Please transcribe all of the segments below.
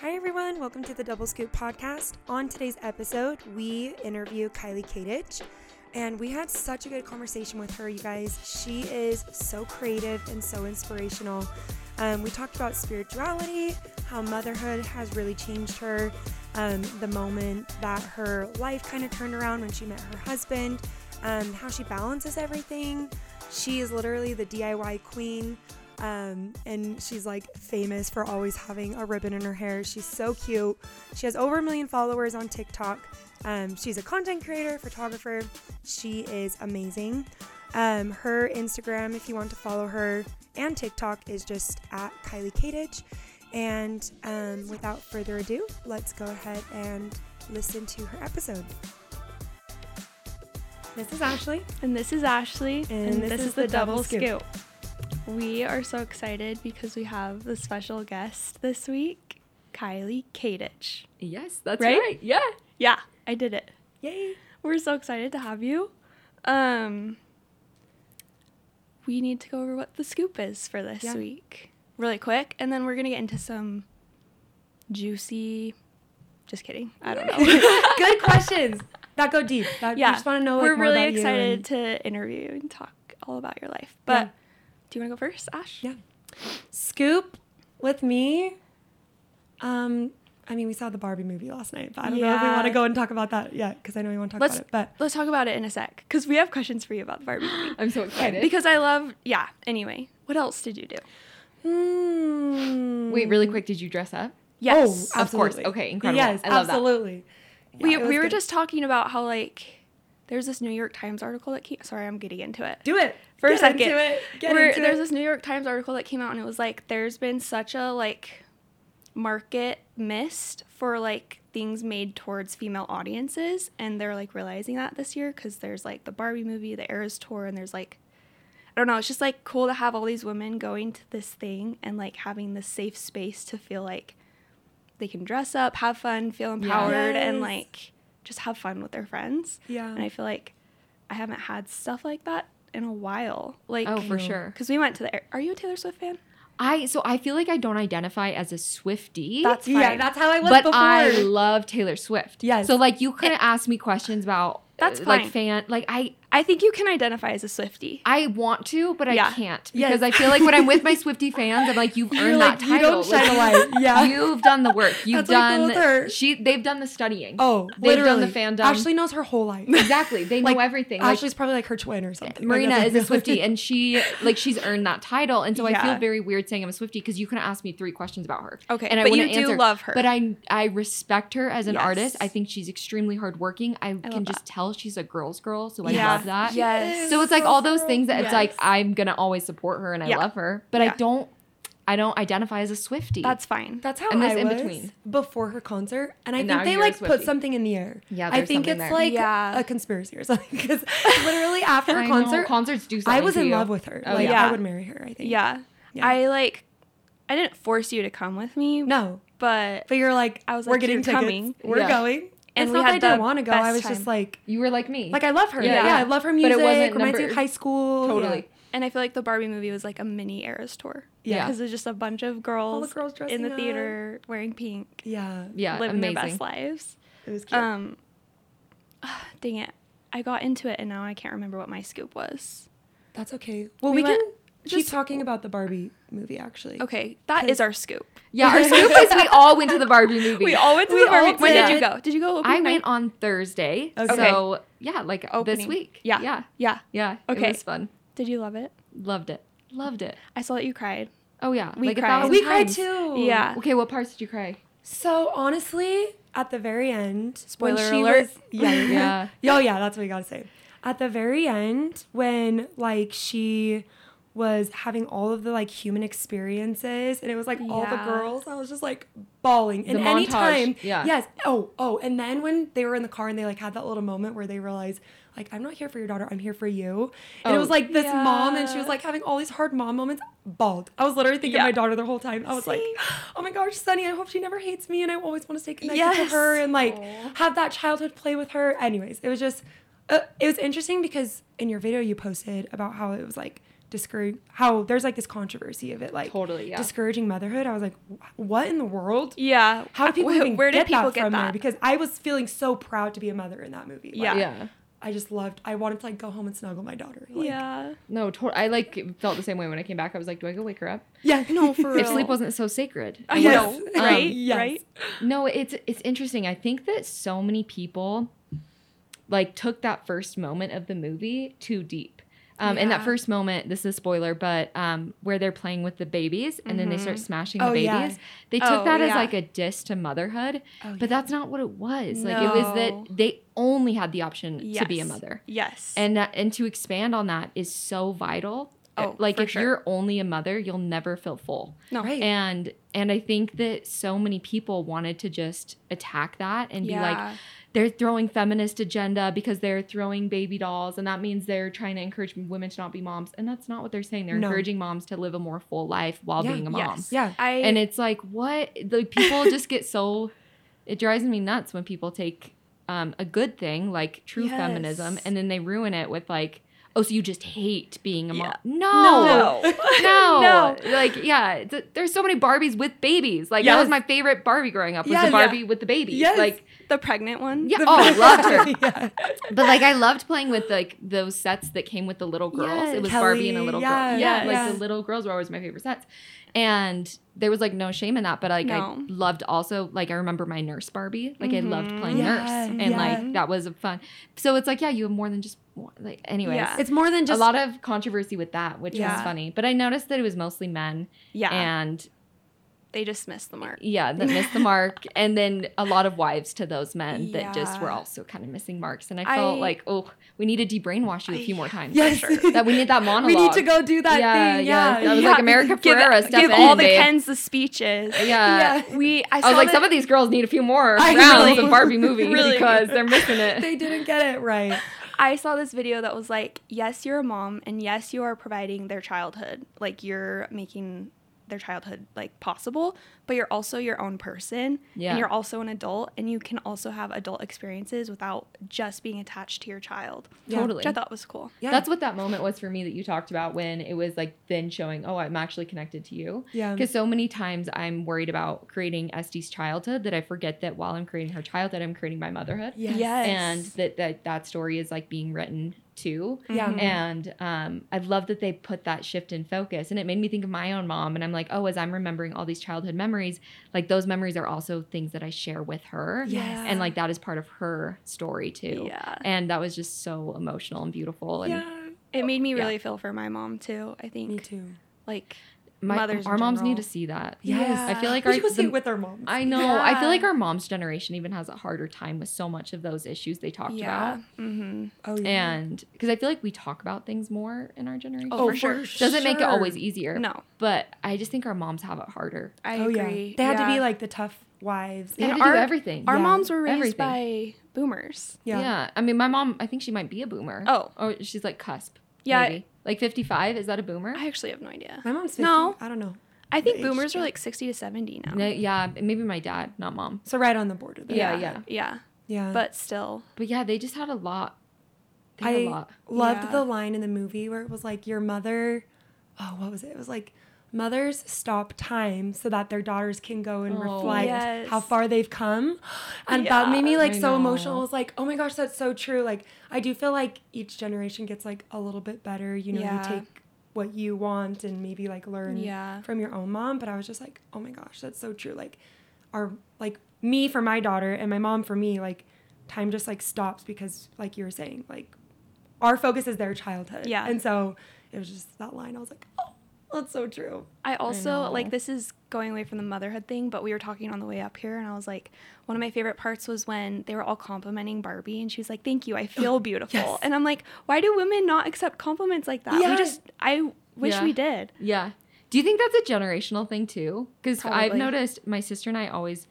Hi, everyone. Welcome to the Double Scoop podcast. On today's episode, we interview Kylie Katich, and we had such a good conversation with her, you guys. She is so creative and so inspirational. Um, we talked about spirituality, how motherhood has really changed her, um, the moment that her life kind of turned around when she met her husband, um, how she balances everything. She is literally the DIY queen. Um, and she's like famous for always having a ribbon in her hair. She's so cute. She has over a million followers on TikTok. Um, she's a content creator, photographer. She is amazing. Um, her Instagram, if you want to follow her, and TikTok is just at Kylie Katich. And um, without further ado, let's go ahead and listen to her episode. This is Ashley. And this is Ashley. And this is the Double Scoop. We are so excited because we have the special guest this week, Kylie Katich. Yes, that's Right? right. Yeah. Yeah, I did it. Yay! We're so excited to have you. Um, we need to go over what the scoop is for this Yeah. week, really quick, and then we're gonna get into some juicy. Just kidding. I don't know. Good questions. That go deep. That, yeah, we just want to know. Like, we're more really about you excited and- to interview and talk all about your life. But Yeah. Do you want to go first, Ash? Yeah. Scoop with me. Um, I mean, we saw the Barbie movie last night, but I don't know if we want to go and talk about that yet because I know you want to talk Let's about it. But let's talk about it in a sec because we have questions for you about the Barbie movie. I'm so excited. because I love yeah. Anyway, what else did you do? Hmm. Wait, really quick, did you dress up? Yes, Oh, Of course. Okay, incredible. Yes, I love absolutely. we Yeah, it was we were good. just talking about how like there's this New York Times article that came. Sorry, I'm getting into it. do it For a Get second, Into it. Get Where into there's it. this New York Times article that came out and it was like there's been such a like market missed for like things made towards female audiences and they're like realizing that this year because there's like the Barbie movie, the Eras tour, and there's like I don't know, it's just like cool to have all these women going to this thing and like having this safe space to feel like they can dress up, have fun, feel empowered, and like just have fun with their friends. Yeah. And I feel like I haven't had stuff like that in a while. Like, Oh, for sure. because we went to the. Are you a Taylor Swift fan? I so I feel like I don't identify as a Swiftie. That's fine. yeah, that's how I was but before. I love Taylor Swift. Yes. So like you could ask me questions about That's uh, like fan like I I think you can identify as a Swiftie. I want to, but Yeah. I can't Yes. because I feel like when I'm with my Swiftie fans, I'm like, you've You're earned like, that you title. don't shine a light. Yeah. You've done the work. You've That's done her. she. They've done the studying. oh, they've literally. done the fandom. Ashley knows her whole life. exactly. They know Like, everything. Like, Ashley's probably like her twin or something. Marina is a like- Swiftie, and she like she's earned that title, and so I feel very weird saying I'm a Swiftie because you can ask me three questions about her. Okay, and I but you do answer. love her. But I I respect her as an Yes. artist. I think she's extremely hardworking. I, love can just that. tell she's a girl's girl, so I Yeah. love that. Yes. So it's like all those things that it's like I'm gonna always support her and I Yeah. love her, but I don't I don't identify as a Swiftie. That's fine. That's how And this I in was between. before her concert, and I And think they like put something in the air. Yeah, I think it's there. like Yeah. a conspiracy or something. Because literally after her I know, concert, concerts do something I was to in you. love with her. Oh, like yeah. I would marry her. I think. yeah. Yeah. I like. I didn't force you to come with me. No, But but you're like, I was we're like, getting "You're tickets. coming." We're Yeah. going. And it's we not had that I didn't the want to go. I best was time. just like, You were like me. like I love her. Yeah, Yeah, yeah. I love her music. But it wasn't reminds me of high school. totally. and I feel like the Barbie movie was like a mini Eras tour. Yeah. Because it's just a bunch of girls, girls in the dressing theater wearing pink, Yeah. Yeah, living amazing. their best lives. It was cute. Um, dang it. I got into it and now I can't remember what my scoop was. That's okay. Well, we we, can went- keep just- talking about the Barbie movie. Actually. Okay, that is our scoop. Yeah, our scoop is we all went to the Barbie movie. We all went to We the Barbie. When did you go? Did you go opening I night? went on Thursday. Okay. So yeah, like this week. Yeah. Yeah. Yeah. Yeah. Okay. It was fun. Did you love it? Loved it. Loved it. I saw that you cried. Oh yeah. We like cried. we cried too. Yeah. Okay, what parts did you cry? So honestly, at the very end, when Spoiler she alert. Was, yeah, Yeah. yeah, oh yeah, that's what you gotta say. At the very end, when like she was having all of the like human experiences, and it was like all the girls, I was just like bawling. And The anytime, montage, yeah. yes, oh, oh, and then when they were in the car and they like had that little moment where they realized. Like I'm not here for your daughter, I'm here for you. And it Oh. was like this mom, and she was like having all these hard mom moments. Bawled. I was literally thinking Yeah. of my daughter the whole time. I was like, oh my gosh, Sunny, I hope she never hates me and I always want to stay connected Yes. to her and like Aw. have that childhood play with her. Anyways, it was just, uh, it was interesting because in your video you posted about how it was like discourage how there's like this controversy of it like Totally, yeah. discouraging motherhood. I was like, what in the world? Yeah. How do people Wh- even where did get people that get from there? that? Because I was feeling so proud to be a mother in that movie. Like, Yeah. yeah. I just loved. I wanted to like go home and snuggle my daughter. Like, yeah. No, to- I like felt the same way when I came back. I was like, do I go wake her up? yeah, No, for real. If sleep wasn't so sacred. I Yes. know, Um, right? yes. Right? No, it's it's interesting. I think that so many people like took that first moment of the movie too deep. Um, In that first moment, this is a spoiler, but um, where they're playing with the babies and then they start smashing Oh, the yeah. babies, they took Oh, that as like a diss to motherhood. Oh, But that's not what it was. Like it was that they only had the option to be a mother, Yes. and that and to expand on that is so vital. Oh, like if sure. you're only a mother, you'll never feel full no. Right. and and i think that so many people wanted to just attack that and be like Yeah. They're throwing feminist agenda because they're throwing baby dolls and that means they're trying to encourage women to not be moms and that's not what they're saying they're No. encouraging moms to live a more full life while Yeah. being a mom Yes. Yeah. I and it's like what the people just get so it drives me nuts when people take um, a good thing like true Yes. feminism and then they ruin it with like oh so you just hate being a mom Yeah. no No. no, No. like yeah, th- there's so many Barbies with babies. Like that was my favorite Barbie growing up was Yes. the Barbie with the baby. Yes. Like the pregnant one. yeah, oh, I loved her. yeah. But like I loved playing with like those sets that came with the little girls. Yes. It was Kelly, Barbie and a little yeah, girl. Yeah, yes. like yeah. the little girls were always my favorite sets. And there was like no shame in that, but like I loved also like I remember my nurse Barbie. Like I loved Mhm. playing Yeah, nurse, and yeah. like that was fun. So it's like yeah, you have more than just one- like anyways. Yeah. It's more than just a lot of controversy with that, which Yeah. was funny. But I noticed that it was mostly men, Yeah. and they just missed the mark. yeah, that missed the mark, and then a lot of wives to those men that just were also kind of missing marks. And I felt I- like, oh, we need to debrainwash you a few more times. Yes. that we need that monologue. we need to go do that Yeah, thing. yeah. Yeah. That was like America Ferrera, step give in, all the babe. Kens the speeches. Yeah. Yeah. We I, I was like, some of these girls need a few more I rounds know. of Barbie movies Really. because they're missing it. they didn't get it right. I saw this video that was like, yes, you're a mom, and yes, you are providing their childhood. Like you're making their childhood like possible, but you're also your own person. Yeah. And you're also an adult, and you can also have adult experiences without just being attached to your child. Yeah. Totally. Which I thought was cool. Yeah. That's what that moment was for me that you talked about when it was like then showing, oh, I'm actually connected to you. Yeah. Because so many times I'm worried about creating Estee's childhood that I forget that while I'm creating her childhood, I'm creating my motherhood. Yes. Yes. And that, that that story is like being written too. Yeah. Mhm. And um, I love that they put that shift in focus. And it made me think of my own mom. And I'm like, oh, as I'm remembering all these childhood memories, like those memories are also things that I share with her. Yes. And like that is part of her story too. Yeah. And that was just so emotional and beautiful. And Yeah. It made me Yeah. really feel for my mom too. I think Me too. like my, mothers our moms need to see that. Yes. I feel like we our should go see the- with our moms. I know. I feel like our mom's generation even has a harder time with so much of those issues they talked yeah. about. Mm-hmm. oh yeah. And because I feel like we talk about things more in our generation. Oh, for sure. Doesn't make it always easier. No, But I just think our moms have it harder. I oh agree. yeah. They had to be like the tough wives. They And had to our- do everything. Our Yeah. moms were raised Everything. by boomers. yeah. Yeah. I mean, my mom, I think she might be a boomer. Oh. Or she's like cusp. Yeah. Maybe. Like 55. Is that a boomer? I actually have no idea. My mom's 50. No. I don't know. I think age boomers are like 60 to 70 now. No, yeah. Maybe my dad, not mom. So right on the border there. Yeah, yeah. Yeah. Yeah. But still. But yeah, they just had a lot. They had I a lot. loved Yeah. the line in the movie where it was like your mother oh what was it? It was like mothers stop time so that their daughters can go and Oh. reflect Yes. how far they've come. And that made me like I so know. emotional. I was like, "Oh my gosh, that's so true." Like I do feel like each generation gets like a little bit better, you know, Yeah. you take what you want and maybe like learn Yeah. from your own mom, but I was just like, "Oh my gosh, that's so true." Like our like me for my daughter and my mom for me, like time just like stops because like you were saying, like our focus is their childhood. Yeah. And so it was just that line. I was like, that's so true. I also know. like this is going away from the motherhood thing, but we were talking on the way up here, and I was like, one of my favorite parts was when they were all complimenting Barbie, and she was like, "Thank you, I feel beautiful," yes. and I'm like, why do women not accept compliments like that? Yeah. We just, I wish Yeah. we did. Yeah. Do you think that's a generational thing too? Because I've noticed my sister and I always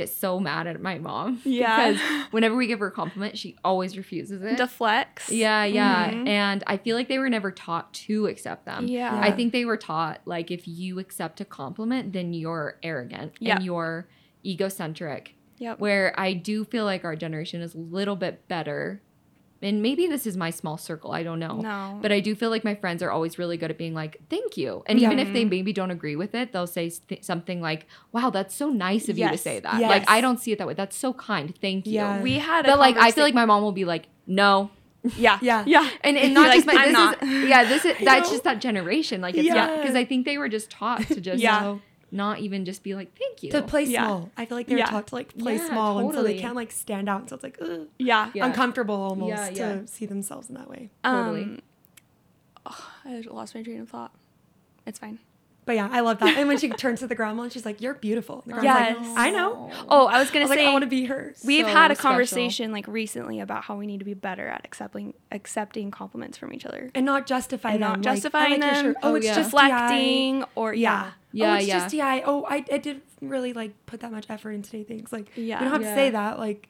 get so mad at my mom. Yeah. Because whenever we give her a compliment, she always refuses it. Deflects. yeah, yeah. Mhm. And I feel like they were never taught to accept them. Yeah. I think they were taught like if you accept a compliment, then you're arrogant Yeah. and you're egocentric. Yep. Where I do feel like our generation is a little bit better and maybe this is my small circle, I don't know. No. But I do feel like my friends are always really good at being like, thank you. And Yeah. even if they maybe don't agree with it, they'll say st- something like, wow, that's so nice of you to say that. Yes. Like, I don't see it that way. That's so kind. Thank you. Yeah. we had a But like, I feel like my mom will be like, no. yeah. Yeah. Yeah. And, and not like, just my, "I'm this not." is, yeah, this is, that's just that generation. Like, it's Yeah. not, because I think they were just taught to just Yeah. Not even just be like, thank you. To play Yeah. small. I feel like they're Yeah. taught to like play Yeah, small and so they can't like stand out. So it's like ugh, Yeah. Yeah. uncomfortable almost Yeah, yeah. to see themselves in that way. Totally. Um, oh, I lost my train of thought. It's fine. But yeah, I love that. And when she turns to the grandma and she's like, "You're beautiful." The grandma's Yes. like, I know. Oh, I was gonna was like, say I want to be her. we've So had a special. conversation like recently about how we need to be better at accepting accepting compliments from each other. and not justify And them. not justifying like them. shirt. Oh, Oh, it's yeah. just Deflecting or Yeah. Yeah, oh, it's yeah. just DI. Oh, I, I did really like put that much effort into today. Things like Yeah. we don't have Yeah. to say that. Like,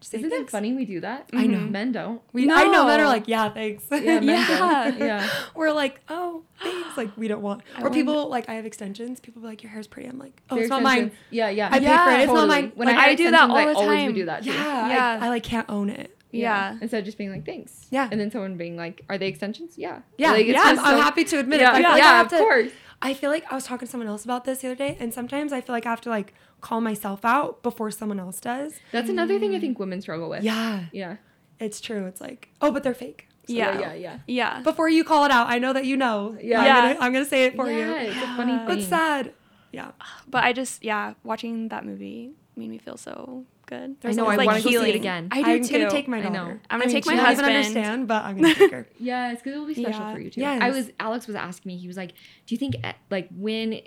just Isn't it funny we do that? I know. Mm-hmm. Men don't. We, I know men are like, yeah, thanks. Yeah, men Yeah. don't. Yeah. We're like, oh, thanks. Like we don't want. I or people like, I have extensions. People be like, your hair's pretty. I'm like, oh, it's not mine. Yeah, yeah. I Yeah, for it. It's not mine. When Like, I, I do that all I the always time. would do that too. Yeah, Yeah. I, I like can't own it. Yeah. Instead of just being like, thanks. Yeah. And then someone being like, are they extensions? Yeah. Yeah, Like, yeah. I'm, happy to admit Yeah, it. Yeah. yeah, like of to, course. I feel like I was talking to someone else about this the other day, and sometimes I feel like I have to like call myself out before someone else does. That's another thing I think women struggle with. Yeah, Yeah. it's true. It's like, oh, but they're fake. So, Yeah. Yeah, yeah. Yeah. Before you call it out, I know that you know. Yeah. I'm, Gonna, I'm gonna say it for yeah, you. it's a funny Yeah. thing. It's sad. Yeah. But I just yeah, watching that movie made me feel so good. I know, It's I like wanna see it again. I do I'm too. gonna take my I know. I'm gonna I mean, take she my doesn't husband. understand, but I'm gonna take her. Yes, because it'll be special Yeah. for you too. Yes. I was Alex was asking me. He was like, "Do you think eh, like when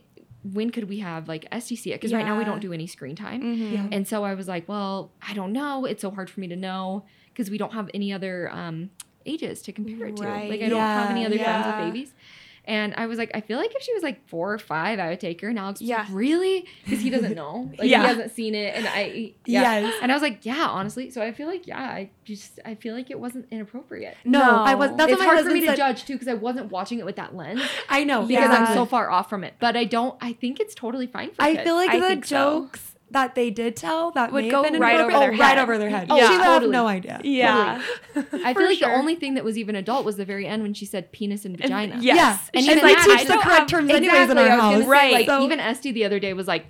when could we have like SDC it? Because right now we don't do any screen time." Mhm. Yeah. And so I was like, "Well, I don't know. It's so hard for me to know because we don't have any other um, ages to compare it to. Right. Like I don't have any Yeah, other friends with babies." And I was like, I feel like if she was like four or five, I would take her. And Alex was Yeah. like, really? Because he doesn't know. Like Yeah. he hasn't seen it. And I, yeah. Yes. And I was like, yeah, honestly. So I feel like, yeah, I just, I feel like it wasn't inappropriate. No, No. I was. That's it's what my hard for me husband to said. judge too because I wasn't watching it with that lens I know because Yeah. I'm so far off from it. But I don't. I think it's totally fine for I kids. feel like I the think so. Jokes that they did tell that Would go have been right over inappropriate- their oh, right head. over their head. Oh, she yeah. would have no idea. Yeah. I for feel like sure. the only thing that was even adult was the very end when she said penis and vagina. Yes. Yeah. And And, even we that, teach the correct have- terms anyways in our I was gonna house. say, Right. Like So- even Esty the other day was like,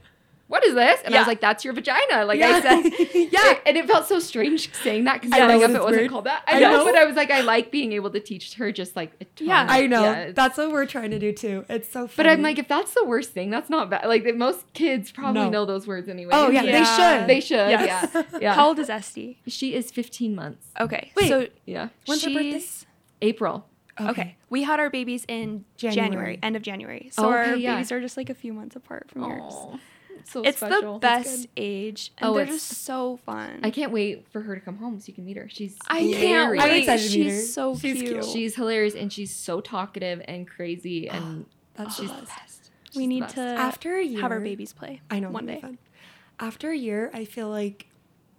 "What is this?" And I was like, "That's your vagina." Like Yeah. I said, Yeah. And it felt so strange saying that because I know, growing up it wasn't weird. called that. I I know, know. but I was like, I like being able to teach her just like a ton. Yeah. I know. Yeah, That's what we're trying to do too. It's so funny. But I'm like, if that's the worst thing, that's not bad. Like most kids probably No. know those words anyway. oh yeah, Yeah. they should. They should. Yes. Yeah. Yeah. How old is Esty? she is 15 months. Okay. Wait. So Yeah. When's her birthday? April. okay. We had our babies in January, January. end of January. So Oh, our yeah. babies are just like a few months apart from yours. Aw, so It's special. the best good. age, and Oh, they're it's- just so fun. I can't wait for her to come home so you can meet her. She's I can't hilarious. I'm wait. excited to meet She's her. so She's cute. cute. She's hilarious and she's so talkative and crazy oh, and That's she's the the best. best. we She's the need best. to After a year, have our babies play. I know one day. Fun. After a year, I feel like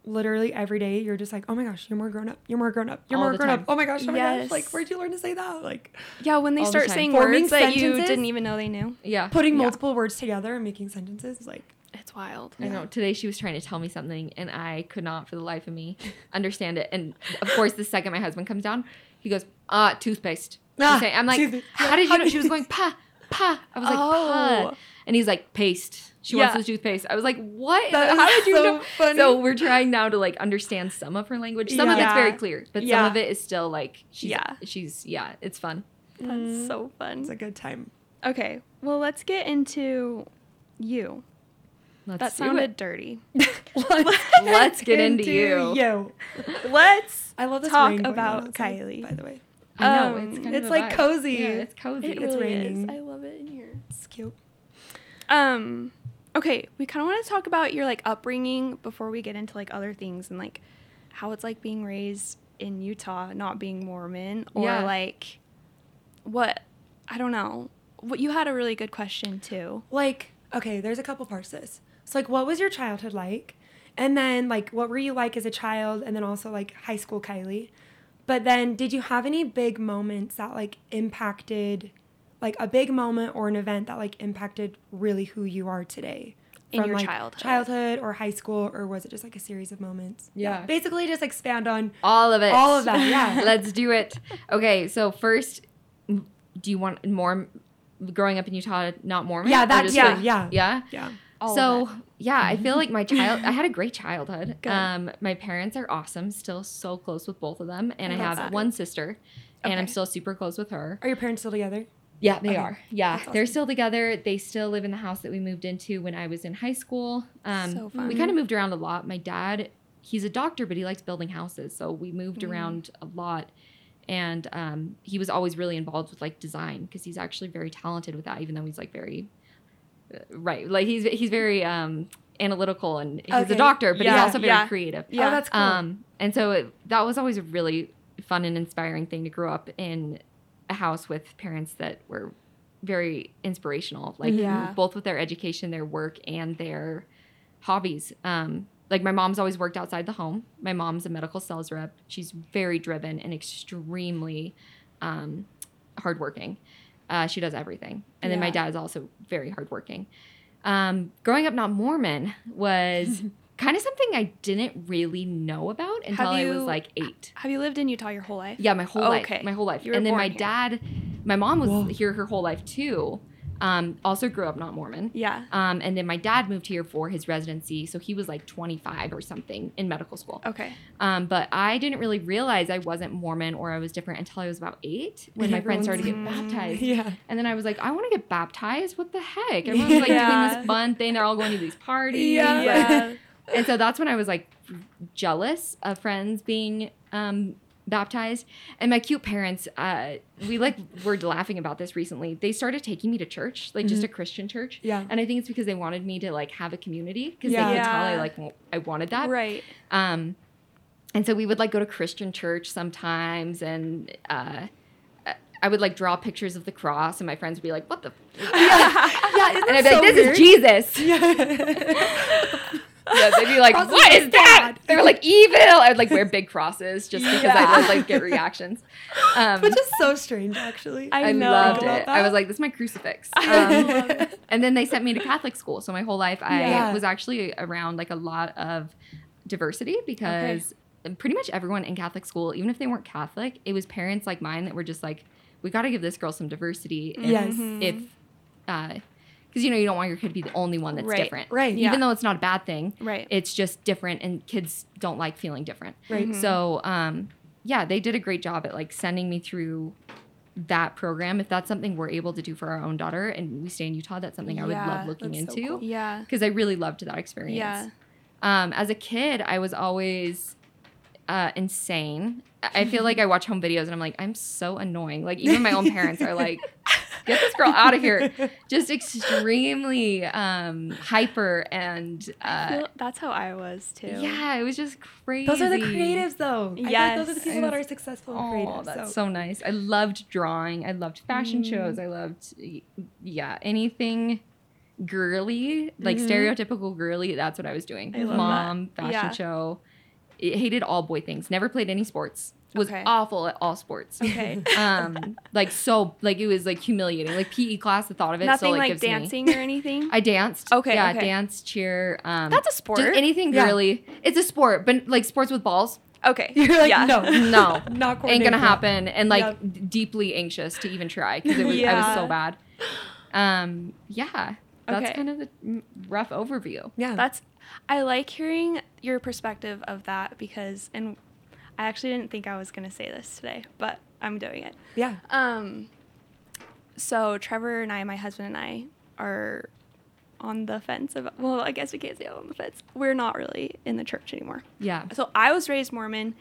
literally every day you're just like, oh my gosh, you're more grown up. You're more grown up. You're All more the grown up. Oh my gosh, oh my Yes. gosh. Like, where'd you learn to say that? Like, Yeah, when they All the start saying Forming words that you didn't even know they knew. Yeah. putting Yeah. multiple words together and making sentences is like, It's wild. I know. Today she was trying to tell me something and I could not for the life of me understand it. And of course, the second my husband comes down, he goes, uh, toothpaste. Ah, saying- I'm like, toothpaste. how did you know? She was going, pa, pa. I was like, Oh. pa. And he's like, paste. She Yeah. wants the toothpaste. I was like, what? That how is did you so know? funny. So we're trying now to like understand some of her language. Some of it's very clear, but Yeah. some of it is still like, she's, Yeah. she's, yeah, it's fun. That's Mm. so fun. it's a good time. Okay, well, let's get into you. Let's that sounded it. dirty. Let's get into you. you. let's I love this talk rain going on about outside, Kylie. By the way, I know. Um, it's kind it's a like vibe. cozy. Yeah, it's cozy. It It's really raining. is. I love it in here. it's cute. Um, okay, we kind of want to talk about your like upbringing before we get into like other things and like how it's like being raised in Utah, not being Mormon, or Yeah. like what I don't know. What you had a really good question too. Like, okay, there's a couple parts to this. So, like, what was your childhood like? And then, like, what were you like as a child? And then also, like, high school Kylie. But then, did you have any big moments that, like, impacted, like, a big moment or an event that, like, impacted really who you are today? In from your like childhood. childhood or high school, or was it just like a series of moments? Yeah. Basically, just expand on. All of it. All of that, yeah. Let's do it. Okay, so first, do you want more growing up in Utah, not Mormon? Yeah, Or that- yeah, like- yeah. Yeah. Yeah. All of so yeah, I feel like my child. I had a great childhood. Good. Um, my parents are awesome. Still so close with both of them, and I, I have that. one sister, and I'm still super close with her. Are your parents still together? Yeah, they Okay. are. Yeah, That's they're still together. They still live in the house that we moved into when I was in high school. Um, So we kind of moved around a lot. My dad, he's a doctor, but he likes building houses, so we moved Mm. around a lot. And um, he was always really involved with like design because he's actually very talented with that, even though he's like very uh, right. Like he's he's very um, analytical and he's Okay. a doctor, but he's also very yeah. creative. Yeah. Oh, that's cool. Um, and so it, that was always a really fun and inspiring thing to grow up in a house with parents that were very inspirational, like Yeah. both with their education, their work, and their hobbies. Um, like my mom's always worked outside the home. My mom's a medical sales rep. She's very driven and extremely um, hardworking. Uh, she does everything. And then my Yeah. dad is also very hardworking. Um, growing up not Mormon was kind of something I didn't really know about until I was like eight. Have you lived in Utah your whole life? Yeah, my whole life. Okay. My whole life. You were And then my here. dad, my mom was Whoa. here her whole life too. Um, also grew up not Mormon. Yeah. Um, and then my dad moved here for his residency, so he was like 25 or something in medical school. Okay. Um, but I didn't really realize I wasn't Mormon or I was different until I was about eight when my friends started to get baptized. Yeah. And then I was like, I want to get baptized. What the heck? Everyone's like doing this fun thing. They're all going to these parties. Yeah. Yeah. And so that's when I was like jealous of friends being um, baptized. And my cute parents, uh, we like were laughing about this recently. They started taking me to church, like just a Christian church. Yeah. And I think it's because they wanted me to like have a community because Yeah. they could tell I like I wanted that. right. Um, and so we would like go to Christian church sometimes, and uh, I would like draw pictures of the cross, and my friends would be like, "What the?" F-? Yeah. Isn't And I'd be like, "This weird? is Jesus." Yeah. Yeah, they'd be like, Crosses "What that?" bad. They were like, "Evil." I'd like wear big crosses just because Yeah. I would like get reactions. Um, Which is so strange, actually. I I know. loved About it. I was like, "This is my crucifix." Um, and then they sent me to Catholic school. So my whole life, I Yeah. was actually around like a lot of diversity because pretty much everyone in Catholic school, even if they weren't Catholic, it was parents like mine that were just like, we got to give this girl some diversity. If, Yes. If, because you know, you don't want your kid to be the only one that's Right. different. Right. Yeah. Even though it's not a bad thing, Right. it's just different and kids don't like feeling different. Right. Mhm. So, um, yeah, they did a great job at like sending me through that program. If that's something we're able to do for our own daughter and we stay in Utah, that's something I would Yeah, love looking that's so into cool. Yeah. because I really loved that experience. Yeah. Um, as a kid, I was always uh, insane. I I feel like I watch home videos and I'm like, I'm so annoying. Like even my own parents are like, get this girl out of here. Just extremely um, hyper and uh, that's how I was too. yeah, it was just crazy. Those are the creatives, though. I those are the Yes. people that are successful and Oh, creative. that's so. so. nice. I loved drawing. I loved fashion Mm. shows. I loved, yeah, anything girly, like Mhm. stereotypical girly. That's what I was doing. Mm-hmm. I love Mom, that. fashion Yeah. show. I hated all boy things. Never played any sports. Was Okay. awful at all sports. Okay. um, like so, like it was like humiliating. Like PE class, the thought of it Nothing still like, like gives me- dancing or anything. I danced. Okay, Yeah, okay. dance, cheer. Um, That's a sport. Just anything Yeah. girly. It's a sport, but like sports with balls. okay. You're like, yeah. no, No. not ain't gonna happen and like Yep. deeply anxious to even try because it was I was so bad. Um, yeah, that's Okay. kind of the rough overview. Yeah. That's I like hearing your perspective of that because and I actually didn't think I was going to say this today, but I'm doing it. yeah. Um so Trevor and I, my husband and I are on the fence of well, I guess we can't say on the fence. We're not really in the church anymore. Yeah. So I was raised Mormon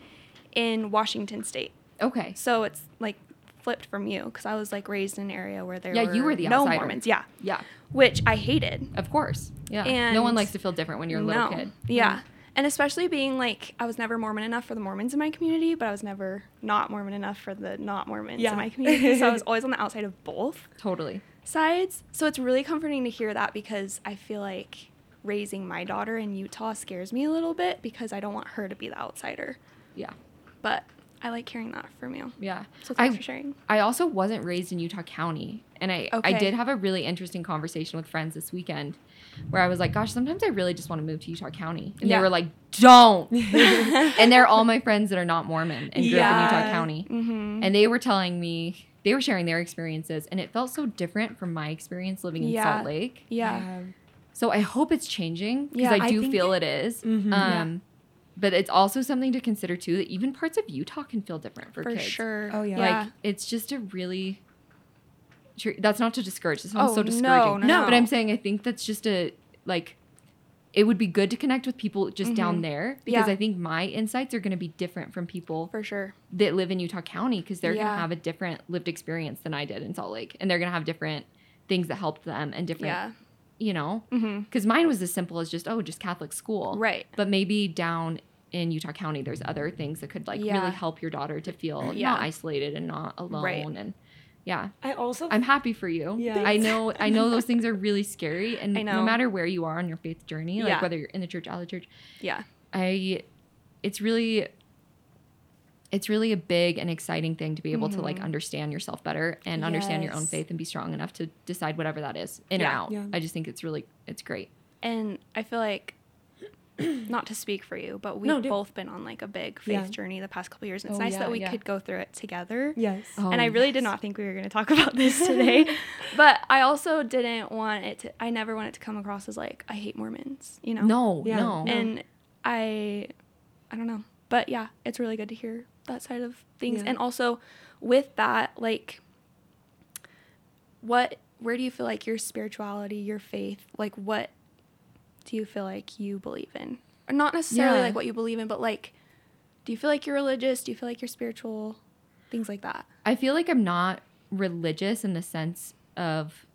in Washington state. Okay. So it's like flipped from you because I was like raised in an area where there Yeah, were you were the no outsider. Mormons. Yeah, Yeah. which I hated. Of course. Yeah. no one likes to feel different when you're a little no. kid. Yeah. And especially being like, I was never Mormon enough for the Mormons in my community, but I was never not Mormon enough for the not Mormons Yeah. in my community. so I was always on the outside of both Totally. sides. So it's really comforting to hear that because I feel like raising my daughter in Utah scares me a little bit because I don't want her to be the outsider. Yeah. But I like hearing that from you. Yeah. So thanks I for sharing. I also wasn't raised in Utah County, And I, I did have a really interesting conversation with friends this weekend where I was like, gosh, sometimes I really just want to move to Utah County. And Yeah. they were like, don't. and they're all my friends that are not Mormon and grew up in Utah County. Mm-hmm. And they were telling me, they were sharing their experiences, and it felt so different from my experience living in Yeah. Salt Lake. Yeah. So I hope it's changing because Yeah, I I do think feel it- it is. Mhm. Yeah. Um, But it's also something to consider too that even parts of Utah can feel different for, For kids. sure. Oh, yeah. Like it's just a really. tr- That's not to discourage. This sounds Oh, so no, discouraging. no, but. I'm saying I think that's just a like. It would be good to connect with people just down Mhm. there because Yeah. I think my insights are going to be different from people For sure. that live in Utah County because they're going to have a different lived experience than I did in Salt Lake, and they're going to have different things that helped them and different, Yeah. You know, Mm-hmm. because mine was as simple as just oh, just Catholic school, Right. But maybe down in Utah County, there's other things that could like Yeah. really help your daughter to feel Yeah. not isolated and not alone, Right. and yeah, I also I'm happy for you. Yeah. I know, I know those things are really scary, and no matter where you are on your faith journey, like Yeah. whether you're in the church, out of the church, Yeah. I it's really it's really a big and exciting thing to be able to like Mhm. understand yourself better and understand your own faith and be strong enough to decide whatever that is in or out. Yeah. I just think it's really it's great. And I feel like, not to speak for you, but we've No, both been on like a big faith Yeah. journey the past couple years. And it's Oh, nice yeah, that we yeah. could go through it together. yes. Oh, and I really did not think we were going to talk about this today. but I also didn't want it to, I never want it to come across as like, I hate Mormons, you know? No, Yeah. no. No. And I, I don't know. But yeah, it's really good to hear that side of things. Yeah. And also with that, like, what, where do you feel like your spirituality, your faith, like, what do you feel like you believe in? Or not necessarily Yeah. like what you believe in, but like, do you feel like you're religious? Do you feel like you're spiritual? Things like that. I feel like I'm not religious in the sense of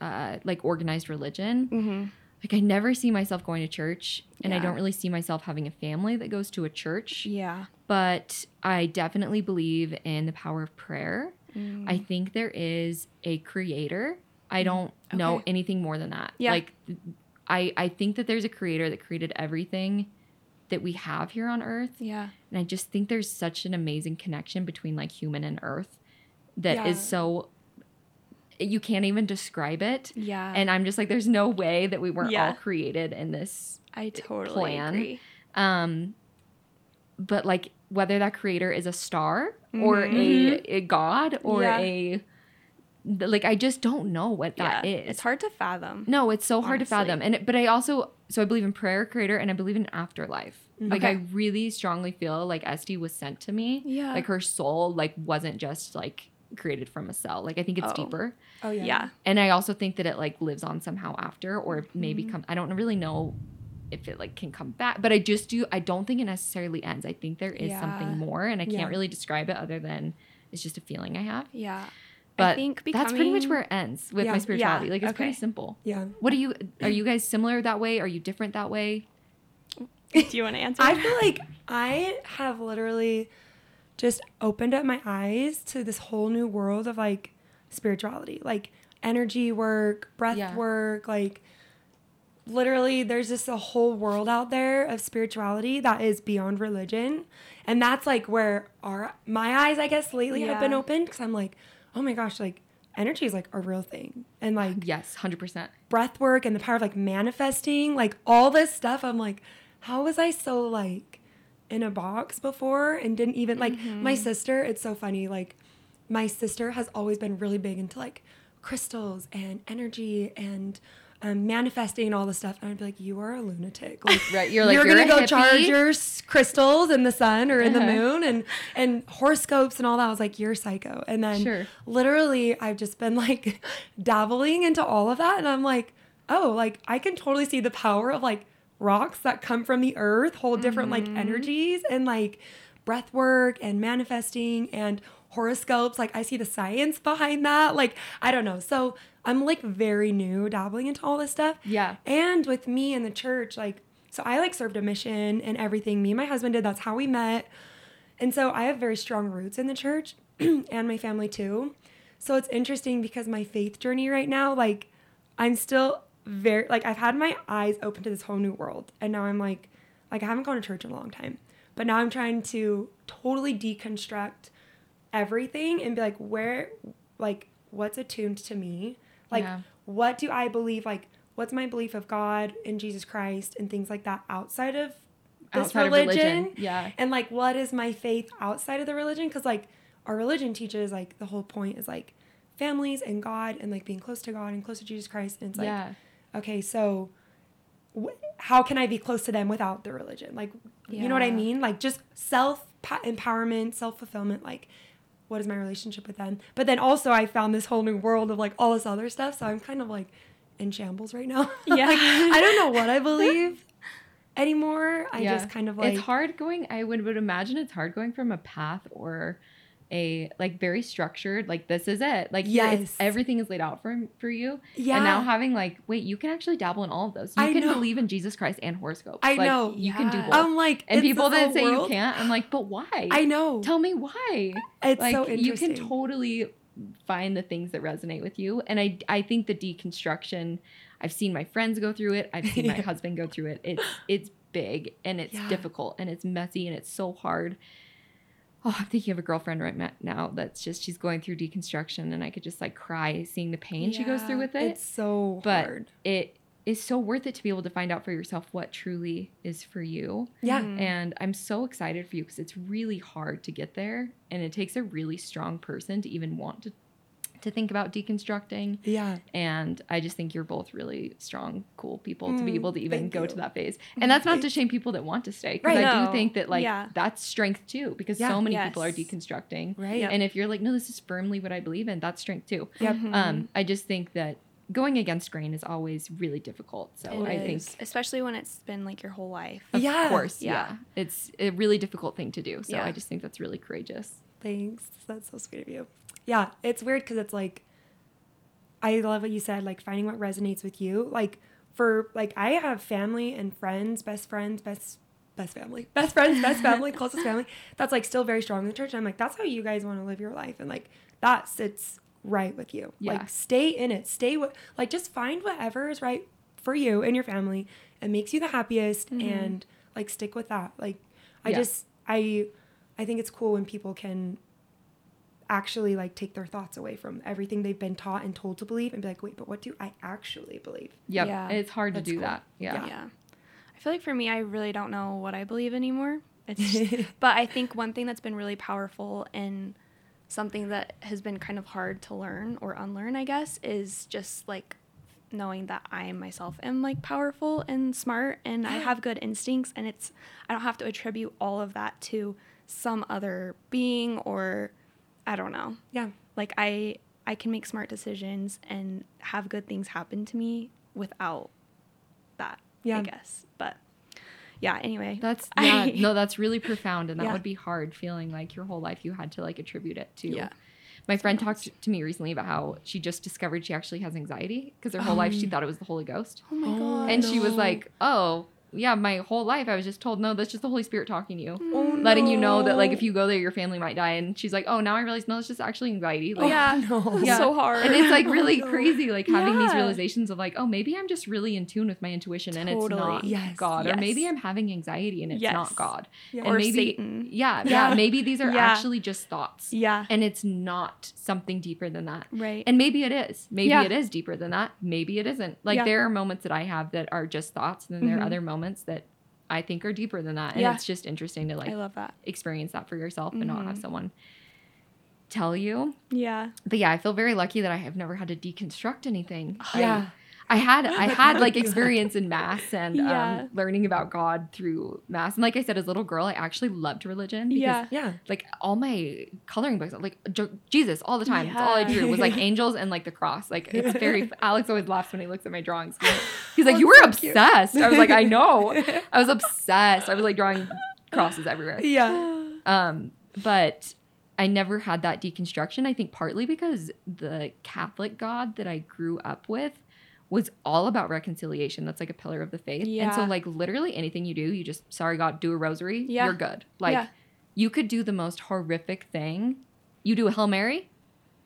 uh, like organized religion. Mm-hmm. Like I never see myself going to church, and I don't really see myself having a family that goes to a church. Yeah. But I definitely believe in the power of prayer. Mm. I think there is a creator. I don't know anything more than that. Yeah. Like I I think that there's a creator that created everything that we have here on earth. yeah. And I just think there's such an amazing connection between like human and earth that is Yeah. so you can't even describe it. Yeah. And I'm just like there's no way that we weren't Yeah. all created in this I totally plan. agree. um but like whether that creator is a star or Mhm. a, a god or Yeah. a like I just don't know what that yeah. is. It's hard to fathom. No, it's so hard to fathom. And it- but I also so I believe in prayer, creator, and I believe in afterlife. Like I really strongly feel like Esty was sent to me. Yeah. Like her soul like wasn't just like created from a cell. Like I think it's Oh. deeper. Oh yeah. yeah. And I also think that it like lives on somehow after or maybe Mm-hmm. come I don't really know if it like can come back. But I just do I don't think it necessarily ends. I think there is Yeah. something more and I Yeah. can't really describe it other than it's just a feeling I have. Yeah. But I think that's pretty much where it ends with Yeah. my Yeah. spirituality. Like it's Okay. pretty simple. Yeah. What are you are you guys similar that way? Are you different that way? Do you want to answer? I feel like I have literally just opened up my eyes to this whole new world of like spirituality, like energy work, breath Yeah. work, like literally there's just a whole world out there of spirituality that is beyond religion. And that's like where our my eyes I guess lately have been Yeah. opened cuz I'm like, "Oh my gosh, like energy is like a real thing." And like Yes, hundred percent. breath work and the power of like manifesting, like all this stuff. I'm like, how was I so like in a box before and didn't even like my sister? It's so funny. Like, my sister has always been really big into like crystals and energy and um, manifesting and all this stuff. And I'd be like, you are a lunatic. Like, Right. You're like you're, you're, gonna go charge your crystals in the sun or in the Uh-huh. moon and and horoscopes and all that. I was like, you're psycho. And then Sure. literally, I've just been like dabbling into all of that, and I'm like, oh, like I can totally see the power of like rocks that come from the earth, hold different like mm-hmm. energies and like breath work and manifesting and horoscopes. Like I see the science behind that. Like I don't know. So I'm like very new dabbling into all this stuff. Yeah. And with me and the church, like, so I like served a mission and everything. Me and my husband did. That's how we met. And so I have very strong roots in the church and my family too. So it's interesting because my faith journey right now, like, I'm still very, like, I've had my eyes open to this whole new world. And now I'm like, like, I haven't gone to church in a long time. But now I'm trying to totally deconstruct everything and be like, where, like, what's attuned to me? Like, Yeah. what do I believe? Like, what's my belief of God and Jesus Christ and things like that outside of this Outside of religion? religion, yeah. And like, what is my faith outside of the religion? Because like, our religion teaches like the whole point is like families and God and like being close to God and close to Jesus Christ. And it's like, yeah. Okay, so wh- how can I be close to them without the religion? Like, you know what I mean? Like, just self empowerment, self fulfillment. Like, what is my relationship with them? But then also, I found this whole new world of like all this other stuff. So I'm kind of like in shambles right now. Yeah. like, I don't know what I believe anymore. I just kind of like. it's hard going. I would would imagine it's hard going from a path or a like very structured. Like this is it. Like Yes. everything is laid out for for you. Yeah. And now having like, wait, you can actually dabble in all of those. You I can know. believe in Jesus Christ and horoscopes. I Like, know. You can do both. I'm like, and people that say you can't, I'm like, but why? I know. Tell me why. It's like so you can totally find the things that resonate with you and i i think the deconstruction i've seen my friends go through it i've seen my Yeah. husband go through it it's it's big and it's Yeah. difficult and it's messy and it's so hard oh i'm thinking of a girlfriend right now that's just she's going through deconstruction and i could just like cry seeing the pain she goes through with it It's so but hard. it is so worth it to be able to find out for yourself what truly is for you Yeah. Mhm. and I'm so excited for you because it's really hard to get there. And it takes a really strong person to even want to to think about deconstructing. Yeah. And I just think you're both really strong, cool people to be Mm, able to even go you. to that phase. And that's not to shame people that want to stay. Because Right. I do think that like Yeah. that's strength too. Because Yeah. so many people are deconstructing. Right. Yep. And if you're like, no, this is firmly what I believe in, that's strength too. Yep. Um, I just think that going against grain is always really difficult. So It I think especially when it's been like your whole life. of Yeah. course, Yeah. yeah. It's a really difficult thing to do. So Yeah. I just think that's really courageous. Thanks. That's so sweet of you. Yeah, it's weird because it's like, I love what you said, like finding what resonates with you. Like for like I have family and friends, best friends, best best family, best friends, best family, closest family. That's like still very strong in the church. And I'm like, that's how you guys want to live your life, and like that sits right with you. Yeah. Like stay in it. Stay what like just find whatever is right for you and your family and makes you the happiest, mm-hmm. and like stick with that. Like I Yeah. just I I think it's cool when people can actually like take their thoughts away from everything they've been taught and told to believe and be like, wait, but what do I actually believe? Yep. Yeah. It's hard to do cool. that. Yeah. yeah. I feel like for me, I really don't know what I believe anymore. It's, but I think one thing that's been really powerful and something that has been kind of hard to learn or unlearn, I guess, is just like knowing that I myself am like powerful and smart and I have good instincts and it's I don't have to attribute all of that to some other being or I don't know. Yeah. Like I I can make smart decisions and have good things happen to me without that. Yeah. I guess. But yeah, anyway. That's yeah, I- no, that's really profound and that Yeah. would be hard feeling like your whole life you had to like attribute it to. Yeah. My friend talked to me recently about how she just discovered she actually has anxiety because her whole life she Um, thought it was the Holy Ghost. Oh my Oh, god. And she was like, "Oh, yeah, my whole life I was just told no, that's just the Holy Spirit talking to you." Oh, Letting you know that like if you go there your family might die and she's like, "Oh, now I realize no, it's just actually anxiety." Like yeah. no. Yeah. so hard. and it's like Oh, really no. crazy like having these realizations of like oh maybe i'm just really in tune with my intuition and it's not Yes. god or maybe i'm having anxiety and it's Yes. not god Yeah. and Or maybe Satan. yeah, Yeah. yeah maybe these are Yeah. actually just thoughts yeah. and it's not something deeper than that Right. and maybe it is maybe Yeah. it is deeper than that maybe it isn't like Yeah. there are moments that i have that are just thoughts and then there Mhm. are other moments that i think are deeper than that and Yeah. it's just interesting to like I love that. experience that for yourself and not have Mhm. someone tell you Yeah. but yeah, I feel very lucky that I have never had to deconstruct anything. Yeah. I, had I had like experience in mass and Yeah. um, learning about God through mass. And like I said, as a little girl, I actually loved religion. Because, Yeah. Yeah. Like all my coloring books, like Jesus all the time. That's all I Yeah. drew was like angels and like the cross. Like it's very. Alex always laughs when he looks at my drawings. He's like, Oh, "You were so cute." obsessed." I was like, "I know." I was obsessed. I was like drawing crosses everywhere. Yeah. Um, but I never had that deconstruction. I think partly because the Catholic God that I grew up with was all about reconciliation. That's like a pillar of the faith. Yeah. And so like literally anything you do, you just sorry God, do a rosary, Yeah. you're good. Like Yeah. you could do the most horrific thing. You do a Hail Mary,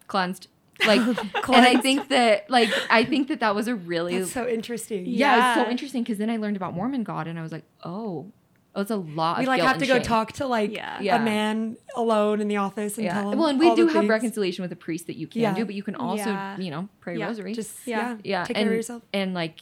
cleansed. Like and I think that like I think that that was a really That's so interesting. yeah, it's Yeah. so interesting because then I learned about Mormon God and I was like, oh, Oh, it's a lot. we of like guilt have to go shame. talk to like Yeah. Yeah. a man alone in the office and Yeah. tell him. Well, and we all do have things. reconciliation with a priest that you can Yeah. do, but you can also, Yeah. you know, pray Yeah. rosary. Just Yeah. yeah, yeah, take and, care of yourself. And like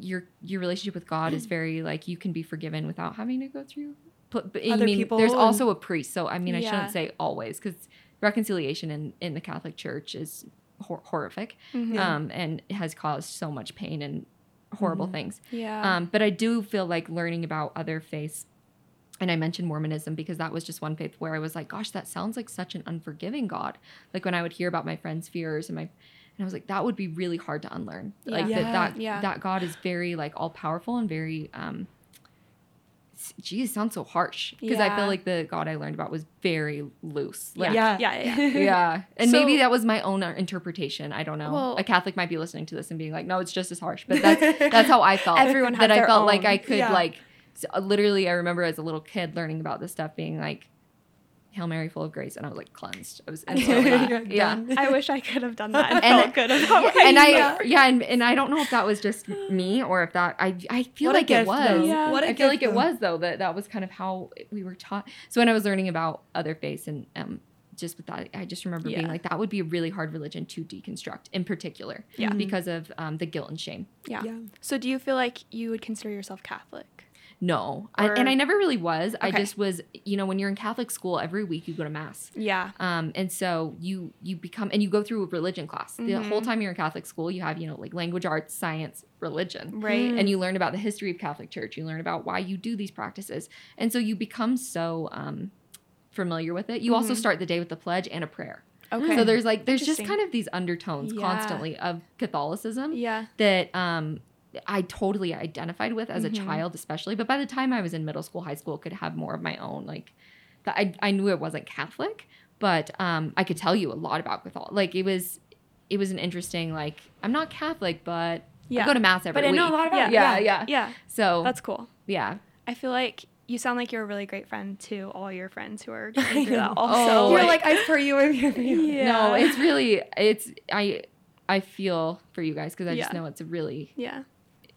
your your relationship with God is very like you can be forgiven without having to go through. But, but I Other mean, people there's and- also a priest, so I mean, I shouldn't say always because reconciliation in in the Catholic Church is hor- horrific, Mhm. Um, and has caused so much pain and horrible Mhm. things. Yeah. Um, but I do feel like learning about other faiths, and I mentioned Mormonism because that was just one faith where I was like, gosh, that sounds like such an unforgiving God. Like when I would hear about my friends' fears and my, and I was like, that would be really hard to unlearn. Like Yeah. that, that, Yeah. that God is very like all powerful and very, um, s- geez, sounds so harsh because I feel like the God I learned about was very loose. Like, yeah. Yeah. Yeah. Yeah. yeah. yeah. And So- maybe that was my own uh, interpretation. I don't know. Well- a Catholic might be listening to this and being like, no, it's just as harsh. But that's that's how I felt. Everyone has that I their felt like. I could Yeah. like literally I remember as a little kid learning about this stuff being like Hail Mary full of grace and I was like cleansed. I was And into yeah. I wish I could have done that and, And- felt good about And I Yeah. yeah, and, and I don't know if that was just me or if that I I feel What like it was. though. Yeah. What a I feel like gift, it was though that that was kind of how we were taught. So when I was learning about other faiths and um just with that, I just remember being like that would be a really hard religion to deconstruct in particular. Yeah. Because of um, the guilt and shame. Yeah. Yeah. So do you feel like you would consider yourself Catholic? No, I, and I never really was. I just was. You know, when you're in Catholic school, every week you go to mass. Yeah. Um, and so you you become and you go through a religion class. The Mhm. whole time you're in Catholic school, you have you know like language, arts, science, religion. Right. and you learn about the history of Catholic Church. You learn about why you do these practices, and so you become so um, familiar with it. You also Mhm. start the day with a pledge and a prayer. Okay. So there's like there's just kind of these undertones Yeah. constantly of Catholicism yeah. that um, I totally identified with as Mhm. a child, especially. But by the time I was in middle school, high school, could have more of my own like. That I I knew it wasn't Catholic, but um, I could tell you a lot about Catholic. Like it was, it was an interesting like I'm not Catholic, but Yeah. I go to mass every But I week. know a lot about Yeah. it. yeah, yeah, Yeah. So That's cool. yeah. I feel like you sound like you're a really great friend to all your friends who are going through that also. Oh, You're like- like, I for you, I'm here for you. Yeah. No, it's really it's I I feel for you guys because I just know it's a really yeah.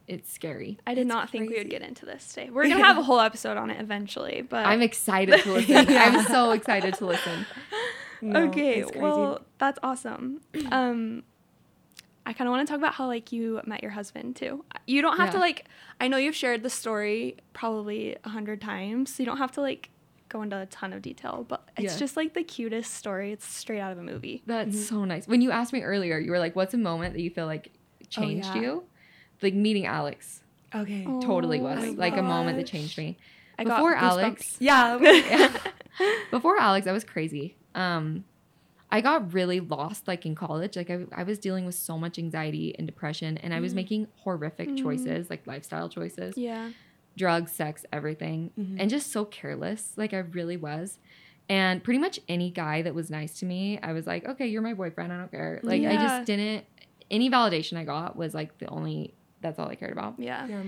It's scary. I did It's not think we would get into this today. We're gonna have a whole episode on it eventually, but I'm excited to listen. Yeah. I'm so excited to listen. No, okay. Well, that's awesome. Um, I kind of want to talk about how like you met your husband too. You don't have to like. I know you've shared the story probably a hundred times, so you don't have to like go into a ton of detail. But it's Yeah. just like the cutest story. It's straight out of a movie. That's Mhm. so nice. When you asked me earlier, you were like, "What's a moment that you feel like changed Oh, yeah. you?" Like meeting Alex okay. Oh totally was like a moment that changed me. I Before Alex, Yeah. Yeah. before Alex, I was crazy. Um, I got really lost like in college. Like I, I was dealing with so much anxiety and depression, and I was Mm. making horrific Mm. choices, like lifestyle choices, yeah. drugs, sex, everything, Mhm. and just so careless. Like I really was. And pretty much any guy that was nice to me, I was like, okay, you're my boyfriend. I don't care. Like I just didn't. Any validation I got was like the only. That's all I cared about. Yeah. yeah.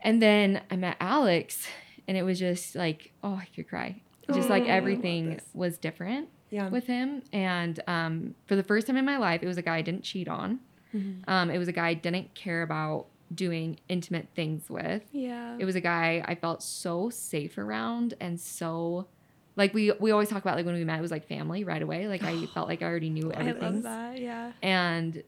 And then I met Alex, and it was just like, oh, I could cry. Just like Oh, I love everything was different Yeah. with him. And um, for the first time in my life, it was a guy I didn't cheat on. Mhm. Um, it was a guy I didn't care about doing intimate things with. Yeah. It was a guy I felt so safe around and so like we we always talk about like when we met it was like family right away. Like I felt like I already knew everything. I everything. love that. Yeah. And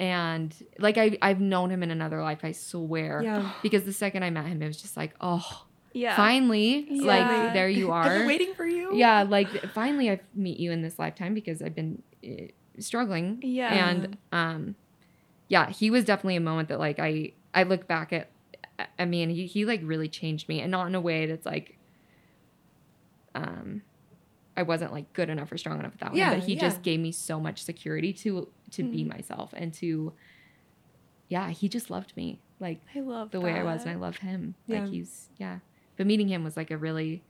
and like I I've known him in another life, I swear. Yeah. Because the second I met him, it was just like, oh, Yeah. finally, Yeah. like there you are. I've been waiting for you. Yeah, like finally I meet you in this lifetime because I've been uh, struggling. Yeah. And um yeah, he was definitely a moment that like I I look back at I mean, he he like really changed me and not in a way that's like um I wasn't like good enough or strong enough at that Yeah, one, but he yeah. just gave me so much security to to be Mhm. myself and to yeah, he just loved me like I love the way I was and I that. loved him. Yeah. Like he's yeah. But meeting him was like a really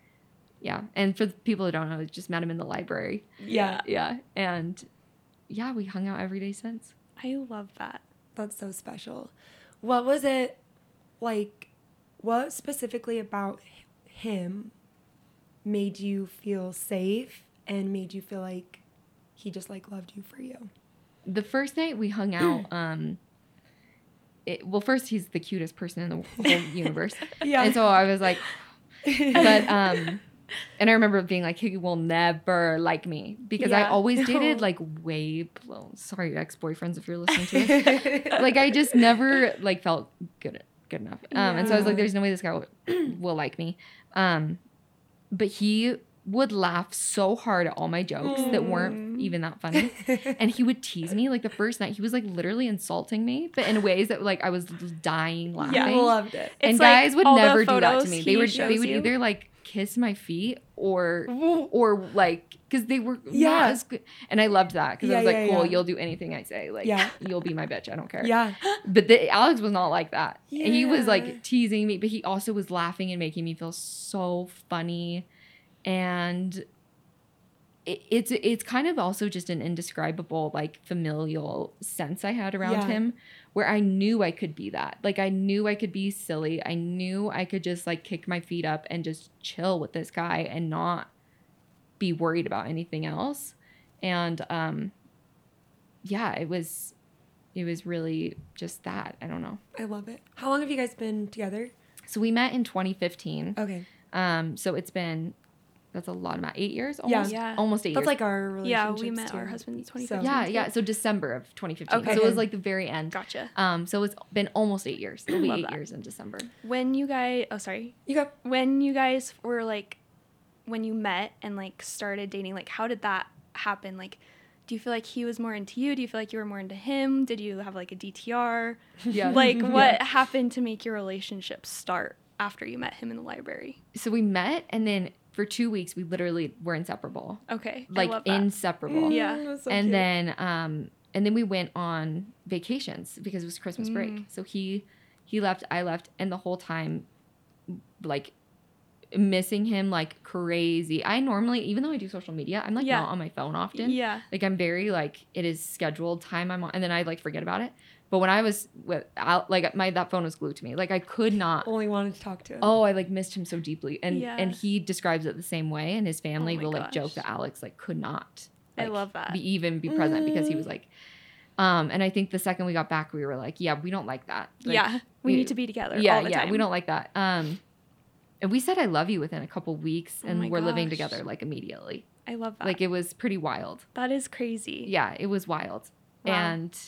yeah. And for the people who don't know, I just met him in the library. Yeah. Yeah. And yeah, we hung out every day since. I love that. That's so special. What was it like? What specifically about him made you feel safe and made you feel like he just like loved you for you? The first night we hung out, um it, well, first he's the cutest person in the whole universe. Yeah. And so I was like, but um and I remember being like, he will never like me because I always dated like way below. Sorry, ex boyfriends, if you're listening to this. like I just never like felt good good enough. Um, and so I was like, there's no way this guy will, will like me. Um, but he would laugh so hard at all my jokes that weren't even that funny. and he would tease me like the first night he was like literally insulting me but in ways that like i was dying laughing Yeah. I loved it. and It's like guys would never do that to me they would they would you. either like kiss my feet or or like because they were Yeah. not as good and i loved that because i was like yeah, cool yeah. you'll do anything i say like Yeah. you'll be my bitch i don't care Yeah. but the, alex was not like that he was like teasing me but he also was laughing and making me feel so funny and it, it's it's kind of also just an indescribable like familial sense I had around Yeah. him where I knew I could be that. Like I knew I could be silly. I knew I could just like kick my feet up and just chill with this guy and not be worried about anything else. And um yeah, it was it was really just that. I don't know. I love it. How long have you guys been together? So we met in 2015. Okay. Um so it's been that's a lot of about 8 years almost Yeah. almost 8 That's years. like our relationship. Yeah, we met our husband in 2015. yeah, yeah. So December of 2015. Okay. So it was like the very end. Gotcha. Um, so it's been almost eight years. It'll be eight that. years in December. When you guys, oh sorry, You go. when you guys were like, when you met and like started dating, like how did that happen? Like, do you feel like he was more into you? Do you feel like you were more into him? Did you have like a DTR? Yeah. Like, what happened to make your relationship start after you met him in the library? So we met, and then for two weeks we literally were inseparable, Okay, I like love that. inseparable. Yeah. Mm, that's so and cute. then um, and then we went on vacations because it was Christmas break. Mm. So he he left, I left, and the whole time, like missing him like crazy. I normally, even though I do social media, I'm like Yeah. not on my phone often. yeah, Like I'm very like it is scheduled time I'm on, and then I like forget about it. But when I was out, like my that phone was glued to me. Like I could not. only wanted to talk to him. Oh, I like missed him so deeply, and Yeah. and he describes it the same way, and his family my will like joke that Alex like could not. I love that. Be even be present because he was Mm. like, um, and I think the second we got back, we were like, yeah, we don't like that. Like, yeah, we we- need to be together. yeah, all the yeah, time. we don't like that. Um, and we said I love you within a couple weeks, Oh and my we're living together like immediately. I love that. Like it was pretty wild. that is crazy. Yeah, it was wild. Wow. And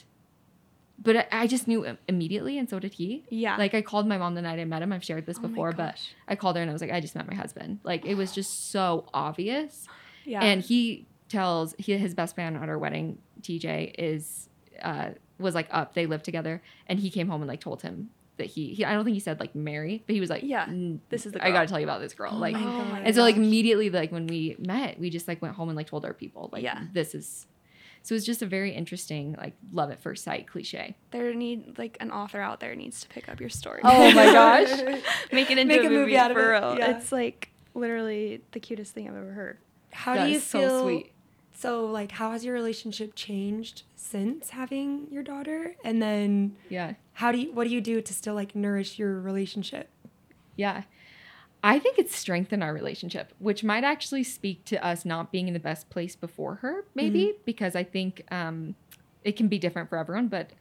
but I, I just knew immediately and so did he. Yeah. Like I called my mom the night I met him. I've shared this Oh before, but. I called her and I was like, I just met my husband. Like it was just so obvious. yeah. And he tells he his best man at our wedding, TJ, is uh was like up. They lived together and he came home and like told him that he, he I don't think he said like marry, but he was like, Yeah, "Mm, this is the girl. I gotta tell you about this girl. Oh like Oh and so like immediately like when we met, we just like went home and like told our people like Yeah. this is so it's just a very interesting like love at first sight cliche. there need like an author out there needs to pick up your story. Oh my gosh. make it into Make a, a movie, movie out of for it, real. yeah. It's like literally the cutest thing I've ever heard. How That do you is so feel? sweet. So, like, how has your relationship changed since having your daughter? And then, Yeah. how do you? What do you do to still like nourish your relationship? Yeah. I think it's strengthened our relationship, which might actually speak to us not being in the best place before her, maybe, because I think um, it can be different for everyone, but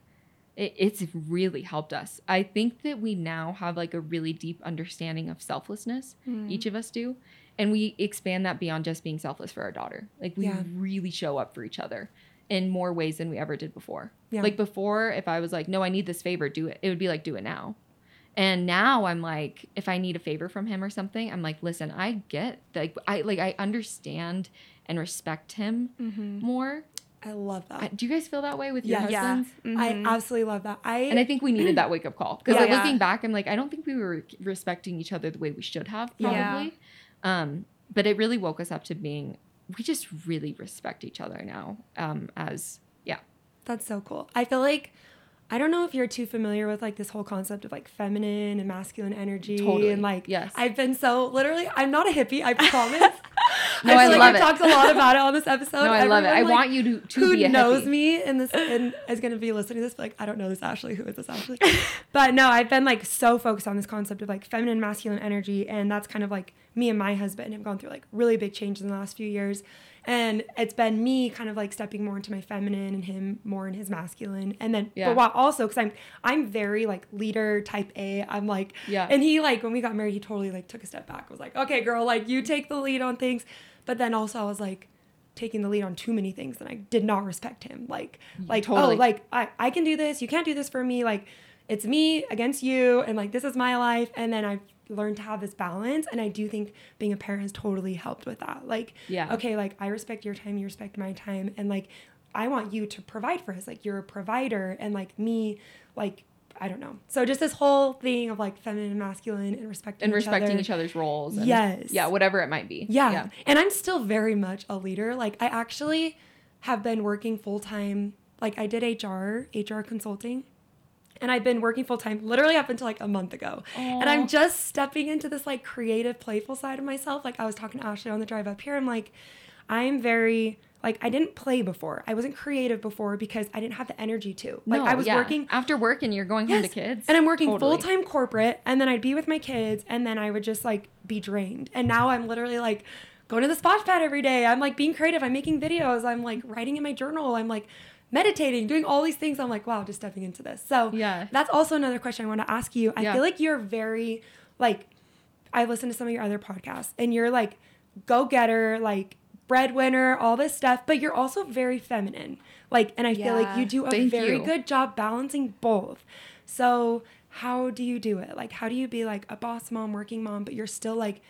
it, it's really helped us. I think that we now have like a really deep understanding of selflessness, Mm. each of us do. And we expand that beyond just being selfless for our daughter. Like we Yeah. really show up for each other in more ways than we ever did before. Yeah. Like before, if I was like, no, I need this favor, do it, it would be like, do it now. And now I'm like, if I need a favor from him or something, I'm like, listen, I get like I like I understand and respect him Mm-hmm. more. I love that. I- do you guys feel that way with your Yes. Yeah. husbands? I absolutely love that. I And I think we needed that wake up call because Yeah. like, Yeah. looking back, I'm like, I don't think we were respecting each other the way we should have Yeah. probably. Um, but it really woke us up to being we just really respect each other now. Um, as yeah, That's so cool. I feel like I don't know if you're too familiar with like this whole concept of like feminine and masculine energy Totally. and like Yes. I've been so literally I'm not a hippie, I promise. No, I, I feel like love I've it. talked a lot about it on this episode. no, I love it. I like, want you to to who be a knows hippie. me in this and is going to be listening to this but like I don't know this Ashley who is this Ashley but no I've been like so focused on this concept of like feminine masculine energy and that's kind of like me and my husband have gone through like really big changes in the last few years And it's been me kind of like stepping more into my feminine and him more in his masculine. And then, Yeah. but while also, because I'm, I'm very like leader type A. I'm like, Yeah. And he like when we got married, he totally like took a step back. Was like, okay, girl, like you take the lead on things. But then also I was like taking the lead on too many things, and I did not respect him. Like, mm, like oh, Totally. oh, like I, I can do this. You can't do this for me. Like, it's me against you, and like this is my life. And then I've learned to have this balance, and I do think being a parent has totally helped with that. Like, Yeah. okay, like I respect your time, you respect my time, and like I want you to provide for us. Like you're a provider, and like me, like I don't know. So just this whole thing of like feminine and masculine and respecting and each respecting other. each other's roles. And, Yes. Yeah, whatever it might be. Yeah. And I'm still very much a leader. Like I actually have been working full time. Like I did HR, HR consulting. And I've been working full time literally up until like a month ago. And I'm just stepping into this like creative, playful side of myself. Like I was talking to Ashley on the drive up here. I'm like, I'm very like I didn't play before. I wasn't creative before because I didn't have the energy to. Like No, I was yeah. working after work and you're going home to Yes. kids. And I'm working Totally. full time corporate, and then I'd be with my kids, and then I would just like be drained. And now I'm literally like going to the splash pad every day. I'm like being creative. I'm making videos. I'm like writing in my journal. I'm like meditating, doing all these things. I'm like, wow, just stepping into this. So Yeah. that's also another question I want to ask you. I Yeah. feel like you're very like I listen to some of your other podcasts, and you're like go getter, like breadwinner, all this stuff, but you're also very feminine. Like, and I feel like you do a Thank very you. good job balancing both. So, how do you do it? Like, how do you be like a boss mom, working mom, but you're still like,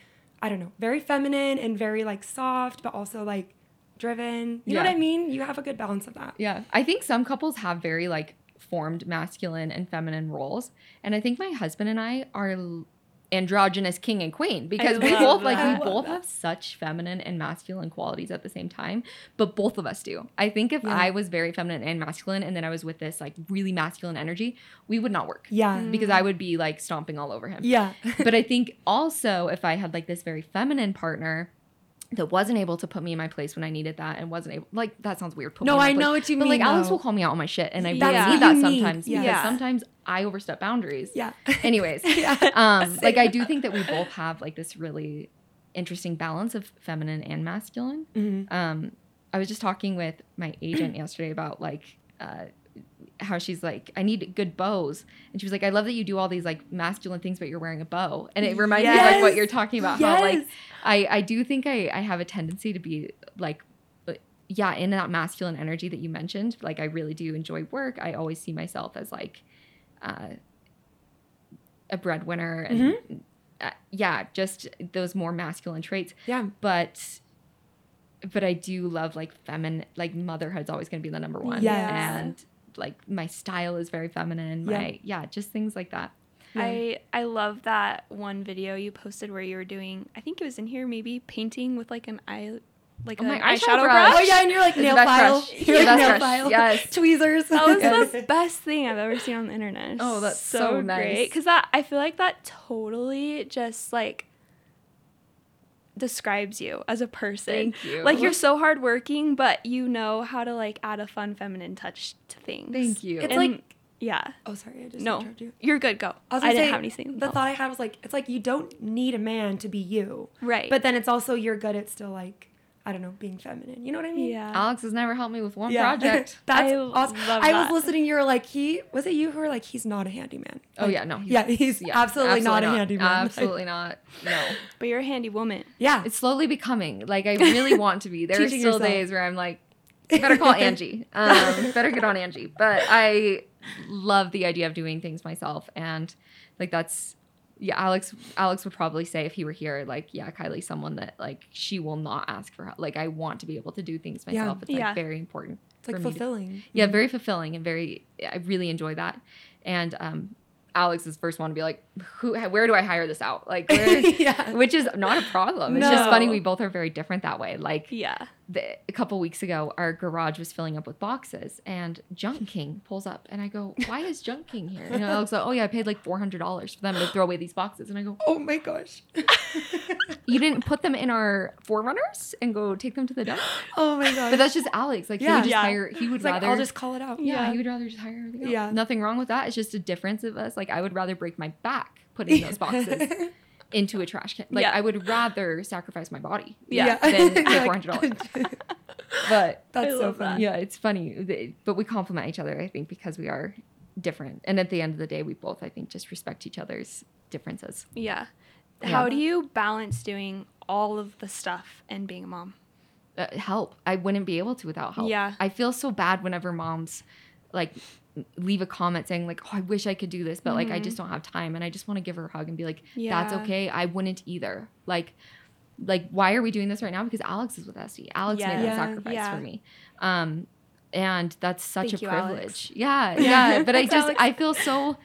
I don't know, very feminine and very like soft, but also like driven? You know what I mean? You have a good balance of that. Yeah. I think some couples have very like formed masculine and feminine roles. And I think my husband and I are androgynous king and queen because we love both like we both that. have such feminine and masculine qualities at the same time but both of us do i think if Yeah. i was very feminine and masculine and then i was with this like really masculine energy we would not work Yeah. Mm. because i would be like stomping all over him Yeah. but I think also if I had like this very feminine partner that wasn't able to put me in my place when I needed that and wasn't able like that sounds weird. Put No, I place. know what you but mean, like Alex though. will call me out on my shit, and I really need that you need, sometimes because yeah. sometimes I overstep boundaries. yeah. Anyways, Yeah. um, like I do think that we both have like this really interesting balance of feminine and masculine. Mhm. Um, I was just talking with my agent yesterday about like uh, how she's like, I need good bows, and she was like, I love that you do all these like masculine things, but you're wearing a bow, and it reminds me of like what you're talking about. How like I I do think I I have a tendency to be like. uh, Yeah, in that masculine energy that you mentioned, like I really do enjoy work. I always see myself as like uh, a breadwinner and Mm-hmm. uh, yeah, just those more masculine traits Yeah. but but I do love like feminine like motherhood's always going to be the number one Yes. and like my style is very feminine Yeah. my yeah just things like that I I love that one video you posted where you were doing. I think it was in here maybe painting with like an eye, like Oh, an my eyeshadow eyeshadow brush. brush. Oh yeah, and you're like nail file. brush. You're The like best nail brush. file. Yes. Tweezers. Oh, that was Yes. the best thing I've ever seen on the internet. Oh, that's so nice. Because that I feel like that totally just like describes you as a person. Thank you. Like you're so hardworking, but you know how to like add a fun feminine touch to things. thank you It's And- like- yeah. Oh, sorry, I just No, you. you're good. Go. I was I gonna didn't say, have anything. The else. thought I had was like, it's like you don't need a man to be you, right. but then it's also you're good at still like, I don't know, being feminine. You know what I mean? yeah. Alex has never helped me with one Yeah. project That's I awesome. love I was that. listening. You were like, he was it you who were like, he's not a handyman. oh yeah no yeah, he's yeah, absolutely, not, a handyman. Like, absolutely not no but you're a handy woman. yeah, it's slowly becoming like I really want to be there are still yourself. days where I'm like better call Angie. Um, better get on Angie. But I love the idea of doing things myself, and like that's yeah. Alex Alex would probably say if he were here, like yeah, Kylie's someone that like she will not ask for help. Like I want to be able to do things Yeah. myself. It's like Yeah. very important. it's like me to- fulfilling. yeah, very fulfilling and very. I really enjoy that, and um, Alex is first one to be like, who? Where do I hire this out? Like, where, yeah. which is not a problem. It's just funny we both are very different that way. Like Yeah. The, a couple weeks ago, our garage was filling up with boxes, and Junk King pulls up, and I go, "Why is Junk King here?" And Alex like, "Oh yeah, I paid like four hundred dollars for them to throw away these boxes." And I go, Oh my gosh. "You didn't put them in our 4Runners and go take them to the dump?" oh my gosh. But that's just Alex. Like he Yeah. would just Yeah. hire. He would it's like rather. I'll just call it out. yeah, Yeah. he would rather just hire. Yeah. Nothing wrong with that. It's just a difference of us. Like I would rather break my back putting those boxes into a trash can. Like Yeah. I would rather sacrifice my body Yeah. than pay Like- four hundred dollars. But That's so love funny. that. yeah, it's funny. But we complement each other, I think, because we are different. And at the end of the day, we both, I think, just respect each other's differences. Yeah. Yeah. How do you balance doing all of the stuff and being a mom? uh, help. I wouldn't be able to without help. Yeah. I feel so bad whenever moms like leave a comment saying like, "Oh, I wish I could do this, but like I just don't have time." And I just want to give her a hug and be like, "That's Mm-hmm. Okay. I wouldn't either." Like like why are we doing this right now? Because Alex is with Essie. Alex made Yeah. that Yeah. sacrifice Yeah. for me. Um and that's such Thank a you, privilege. Alex. Yeah, yeah. But I just Alex. I feel so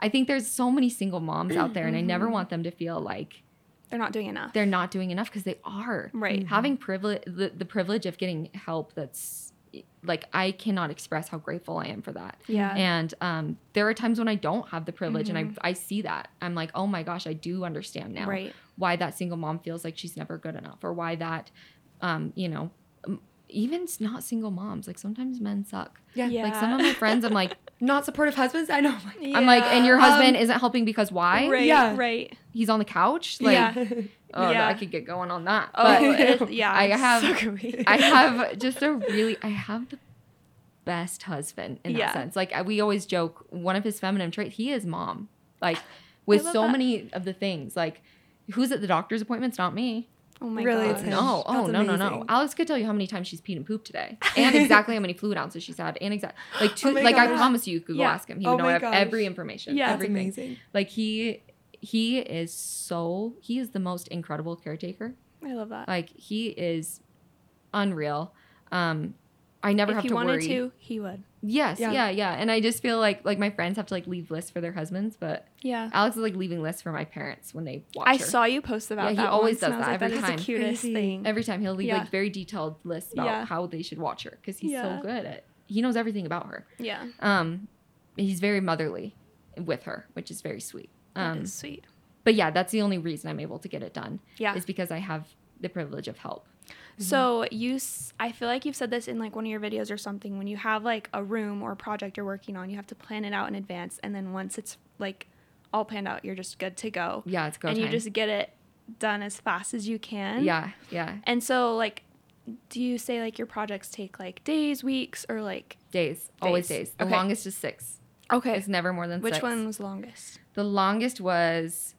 I think there's so many single moms out there and I Mm-hmm. never want them to feel like They're not doing enough. they're not doing enough because they are Right. having privilege the, the privilege of getting help that's like i cannot express how grateful i am for that Yeah. and um, there are times when i don't have the privilege Mhm. and I, I see that i'm like oh my gosh i do understand now Right. why that single mom feels like she's never good enough or why that um, you know even not single moms like sometimes men suck Yeah. Yeah. like some of my friends i'm like Not supportive husbands. I know. I'm like, i'm like and your Um, husband isn't helping because why Right. Yeah. Right. he's on the couch like Yeah. oh Yeah. i could get going on that Oh, it- yeah. I have- So. I have just a really I have the best husband in that sense. Like we always joke, one of his feminine traits, he is mom. Like with so that. many of the things. Like who's at the doctor's appointments? Not me. Oh my Really, god. it's him. No. Oh That's no no no. Alex could tell you how many times she's peed and pooped today, and exactly how many fluid ounces she's had, and exact like two. Oh my like I promise you, you could Yeah. ask him. He Oh would know my ev- gosh. every information. Yeah. That's amazing. Like he he is so he is the most incredible caretaker. I love that. Like he is unreal. Um, I never if have he to wanted worry. to, he would. Yes, Yeah. yeah. yeah, And I just feel like like my friends have to like leave lists for their husbands, but Yeah. Alex is like leaving lists for my parents when they watch I her. saw you post about Yeah, he always once, does that like, every that is time. the cutest Crazy. thing. Every time he'll leave Yeah. like very detailed lists about Yeah. how they should watch her because he's Yeah. so good at. He knows everything about her. yeah. Um, he's very motherly with her, which is very sweet. Um, is sweet. but yeah, that's the only reason I'm able to get it done. Yeah. is because I have the privilege of help. Mm-hmm. So you, s- I feel like you've said this in like one of your videos or something. When you have like a room or a project you're working on, you have to plan it out in advance, and then once it's like all planned out, you're just good to go. Yeah, it's go and time. you just get it done as fast as you can. yeah, yeah. And so like, do you say like your projects take like days, weeks, or like? Days, always Days. days. The Okay. longest is six. Okay. It's never more than Which six. one was longest? The longest was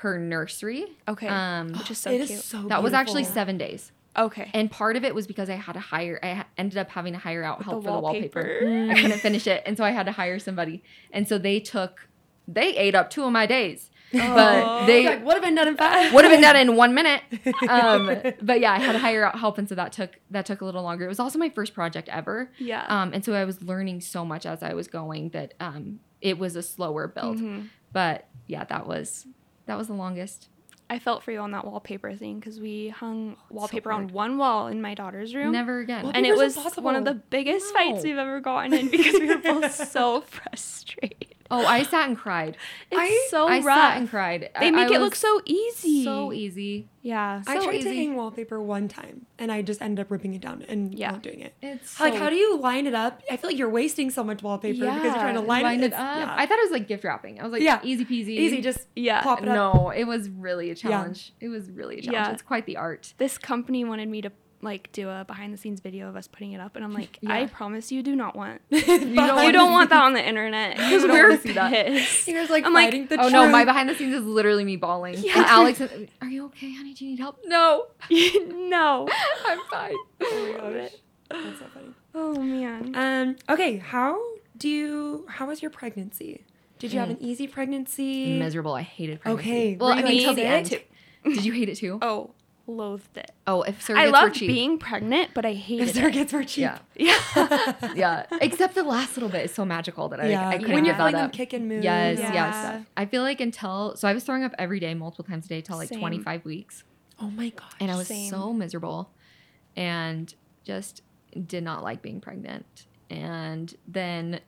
her nursery. Okay. Um, Which is so It cute. is so. that was actually seven days, Okay. and part of it was because I had to hire. I ended up having to hire out With help the for the wallpaper. wallpaper. I couldn't finish it, and so I had to hire somebody. And so they took, they ate up two of my days, but Oh. they Like, would have been done in five. would have been done in one minute. Um, but yeah, I had to hire out help, and so that took that took a little longer. It was also my first project ever. Yeah. Um, and so I was learning so much as I was going that um, it was a slower build. Mhm. But yeah, that was that was the longest. I felt for you on that wallpaper thing because we hung oh, wallpaper on one wall in my daughter's room. Never again. Well, and it Wallpaper's was one of the impossible. biggest fights we've ever gotten in because we were both so frustrated. Oh, I sat and cried. It's I- so I rough. sat and cried. they I- make I it look so easy. so easy. Yeah. I so tried to hang wallpaper one time, and I just ended up ripping it down and Yeah. not doing it. It's like, how do you line it up? I feel like you're wasting so much wallpaper because you're trying to line, line it, it up? yeah. I thought it was like gift wrapping. I was like, Yeah. easy peasy. easy, just Yeah. pop it up. no, it was really a challenge. It was really a challenge. Yeah. It's quite the art. This company wanted me to like do a behind the scenes video of us putting it up and I'm like, I promise you do not want you don't you want don't want that on the internet. because We're wanna see that. pissed. You're like I'm like, the oh no, my behind the scenes is literally me bawling. Yeah. And Alex, is, are you okay, honey? Do you need help? No, no. I'm fine. Oh my gosh. That's so funny. Oh man. Um. Okay. How do you? How was your pregnancy? Did you have Mm. an easy pregnancy? Miserable. I hated pregnancy. Okay, Well, were I mean, until the end. sick? Did you hate it too? Oh, loathed it. Oh, if surrogates I were loved cheap. being pregnant, but I hated If it. surrogates were cheap. Yeah. Yeah. yeah. Except the last little bit is so magical that I, Yeah. I couldn't when you're feeling that them up. kick and move. Yes, Yeah. yes. I feel like until so I was throwing up every day, multiple times a day, till like Same. 25 weeks, Oh my gosh. and I was Same. so miserable, and just did not like being pregnant. And then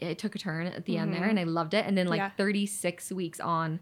it took a turn at the end there, Mhm. and I loved it. And then like Yeah. 36 weeks on,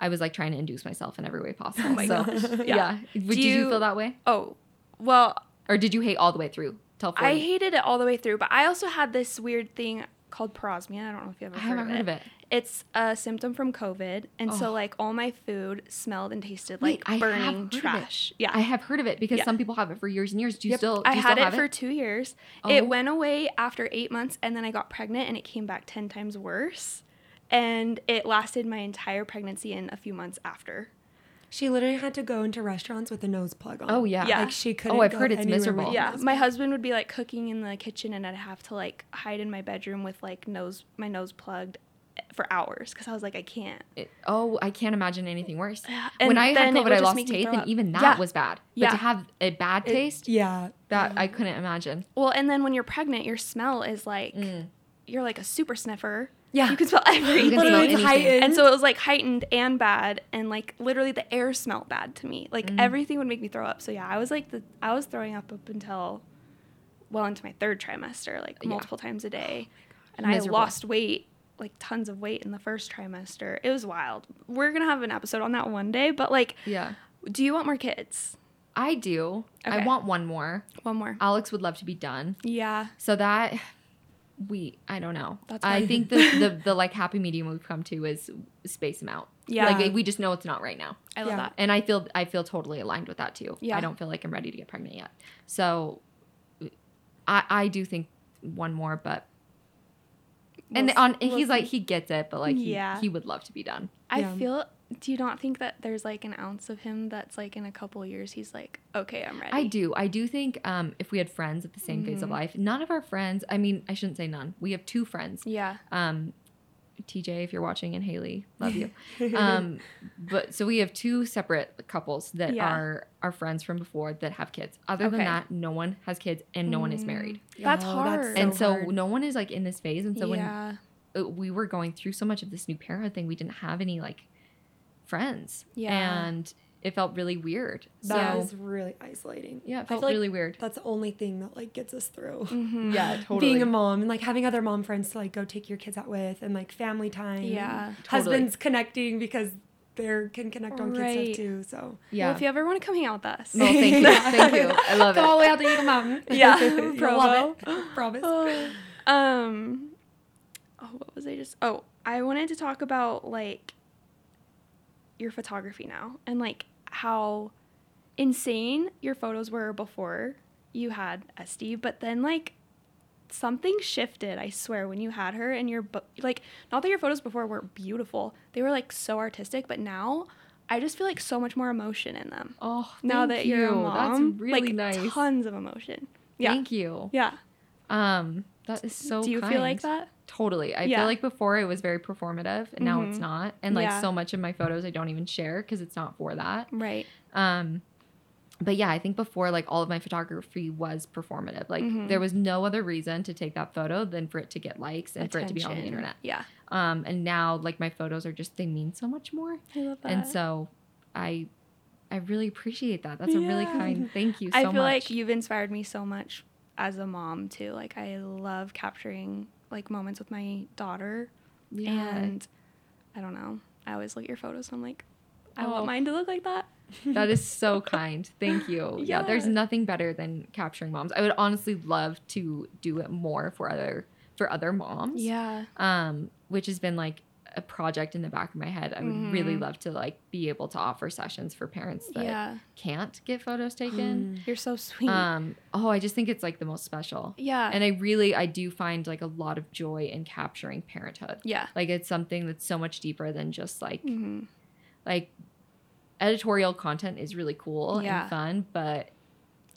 I was like trying to induce myself in every way possible. Oh my so gosh. yeah, Yeah. did you, you- feel that way, Oh, well, or did you hate all the way through till 40? I hated it all the way through, but I also had this weird thing called parosmia. I don't know if you ever I heard, haven't of, heard it. of it. It's a symptom from COVID, and so Oh. like all my food smelled and tasted Wait, like I have burning heard of it. trash. Yeah, I have heard of it because Yeah. some people have it for years and years. Do you Yep. still? Do I you had still it for two years. Oh. It went away after eight months, and then I got pregnant, and it came back ten times worse. And it lasted my entire pregnancy and a few months after. She literally had to go into restaurants with a nose plug on. Oh yeah. Yeah. Like she couldn't. Oh, I've go heard it's anywhere miserable. Yeah, nose my husband would be like cooking in the kitchen, and I'd have to like hide in my bedroom with like nose my nose plugged for hours because I was like I can't. It- oh, I can't imagine anything worse. And when I had COVID, would I lost make taste, and even that Yeah. was bad. But Yeah. to have a bad It- taste, Yeah. that I couldn't imagine. Well, and then when you're pregnant, your smell is like Mm. you're like a super sniffer. Yeah. You can smell everything. You can smell it's anything. heightened. and so it was like heightened and bad and like literally the air smelled bad to me like Mm. everything would make me throw up so yeah i was like the i was throwing up up until well into my third trimester like Yeah. multiple times a day and Miserable. i lost weight like tons of weight in the first trimester it was wild we're gonna have an episode on that one day but like Yeah, do you want more kids I do. I want one more. one more Alex would love to be done. yeah So that we, I don't know. That's I think the, the the like happy medium we've come to is space them out. Yeah. like we just know it's not right now. i love Yeah. that and I feel I feel totally aligned with that too. Yeah. I don't feel like I'm ready to get pregnant yet. So I I do think one more, but and We'll on we'll he's like he gets it, but like he, Yeah. he would love to be done. i Yeah. feel do you not think that there's like an ounce of him that's like in a couple years he's like okay i'm ready I do. I do think um if we had friends at the same phase of Mhm. life, none of our friends, I mean, I shouldn't say none. We have two friends. yeah Um TJ, if you're watching, and Haley, love you. um, but so we have two separate couples that Yeah. are our friends from before that have kids. Other than that, no one has kids and no one is Mm. married. That's Oh, hard. and so so hard. no one is like in this phase. And so yeah when uh, we were going through so much of this new parenthood thing, we didn't have any like friends. Yeah. And it felt really weird. That so is really isolating. yeah, it I felt feel like really weird. That's the only thing that like gets us through. Mhm. Yeah, totally. Being a mom and like having other mom friends to like go take your kids out with and like family time. Yeah. Totally. Husbands connecting because they can connect on kid Right. stuff too. So yeah. Well, if you ever want to come hang out with us. Oh, thank you. Thank you. I love it. Go all the way out to Eagle Mountain. Yeah. You'll love it. Promise. um, oh, what was I just? Oh, I wanted to talk about like your photography now and like how insane your photos were before you had Esty, but then like something shifted. I swear when you had her and your bo- like not that your photos before weren't beautiful, they were like so artistic, but now. I just feel like so much more emotion in them. Oh, now thank that you're a you. mom, That's really like nice. tons of emotion. Yeah, Thank you. yeah. Um, that is so. Do you feel like that? Totally. I Yeah. feel like before it was very performative, and now it's Mhm. not. And like Yeah. so much of my photos, I don't even share because it's not for that. Right. Um, but yeah, I think before like all of my photography was performative. Like Mhm. there was no other reason to take that photo than for it to get likes and for it to be on the internet. Yeah. Um, and now like my photos are just they mean so much more, I love that. and so I. I really appreciate that. That's a really kind. Thank you so much. I much. feel like you've inspired me so much as a mom too. Like I love capturing like moments with my daughter Yeah. and I don't know. I always look at your photos and I'm like, I Oh. want mine to look like that. That is so kind. Thank you. Yeah. there's nothing better than capturing moms. I would honestly love to do it more for other for other moms. Yeah. Um, which has been like a project in the back of my head. I would really Mhm. love to like be able to offer sessions for parents that Yeah. can't get photos taken. You're so sweet. Um, oh, I just think it's like the most special. yeah. And I really I do find like a lot of joy in capturing parenthood. yeah. Like it's something that's so much deeper than just like hmm like editorial content is really cool Yeah. and fun, but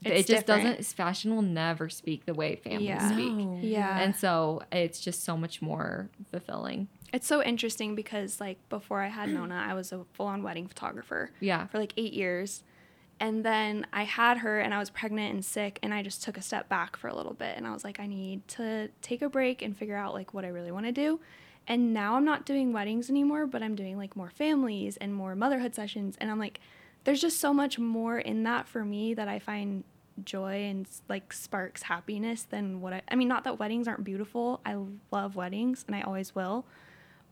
It's it just different. doesn't. Fashion will never speak the way families Yeah. speak, No. Yeah. and so it's just so much more fulfilling. It's so interesting because like before I had Nona, I was a full-on wedding photographer. Yeah, for like eight years. And then I had her and I was pregnant and sick and I just took a step back for a little bit and I was like, I need to take a break and figure out like what I really want to do. And now I'm not doing weddings anymore, but I'm doing like more families and more motherhood sessions. And I'm like, there's just so much more in that for me that I find joy and like sparks happiness than what I, I mean, not that weddings aren't beautiful. I love weddings and I always will.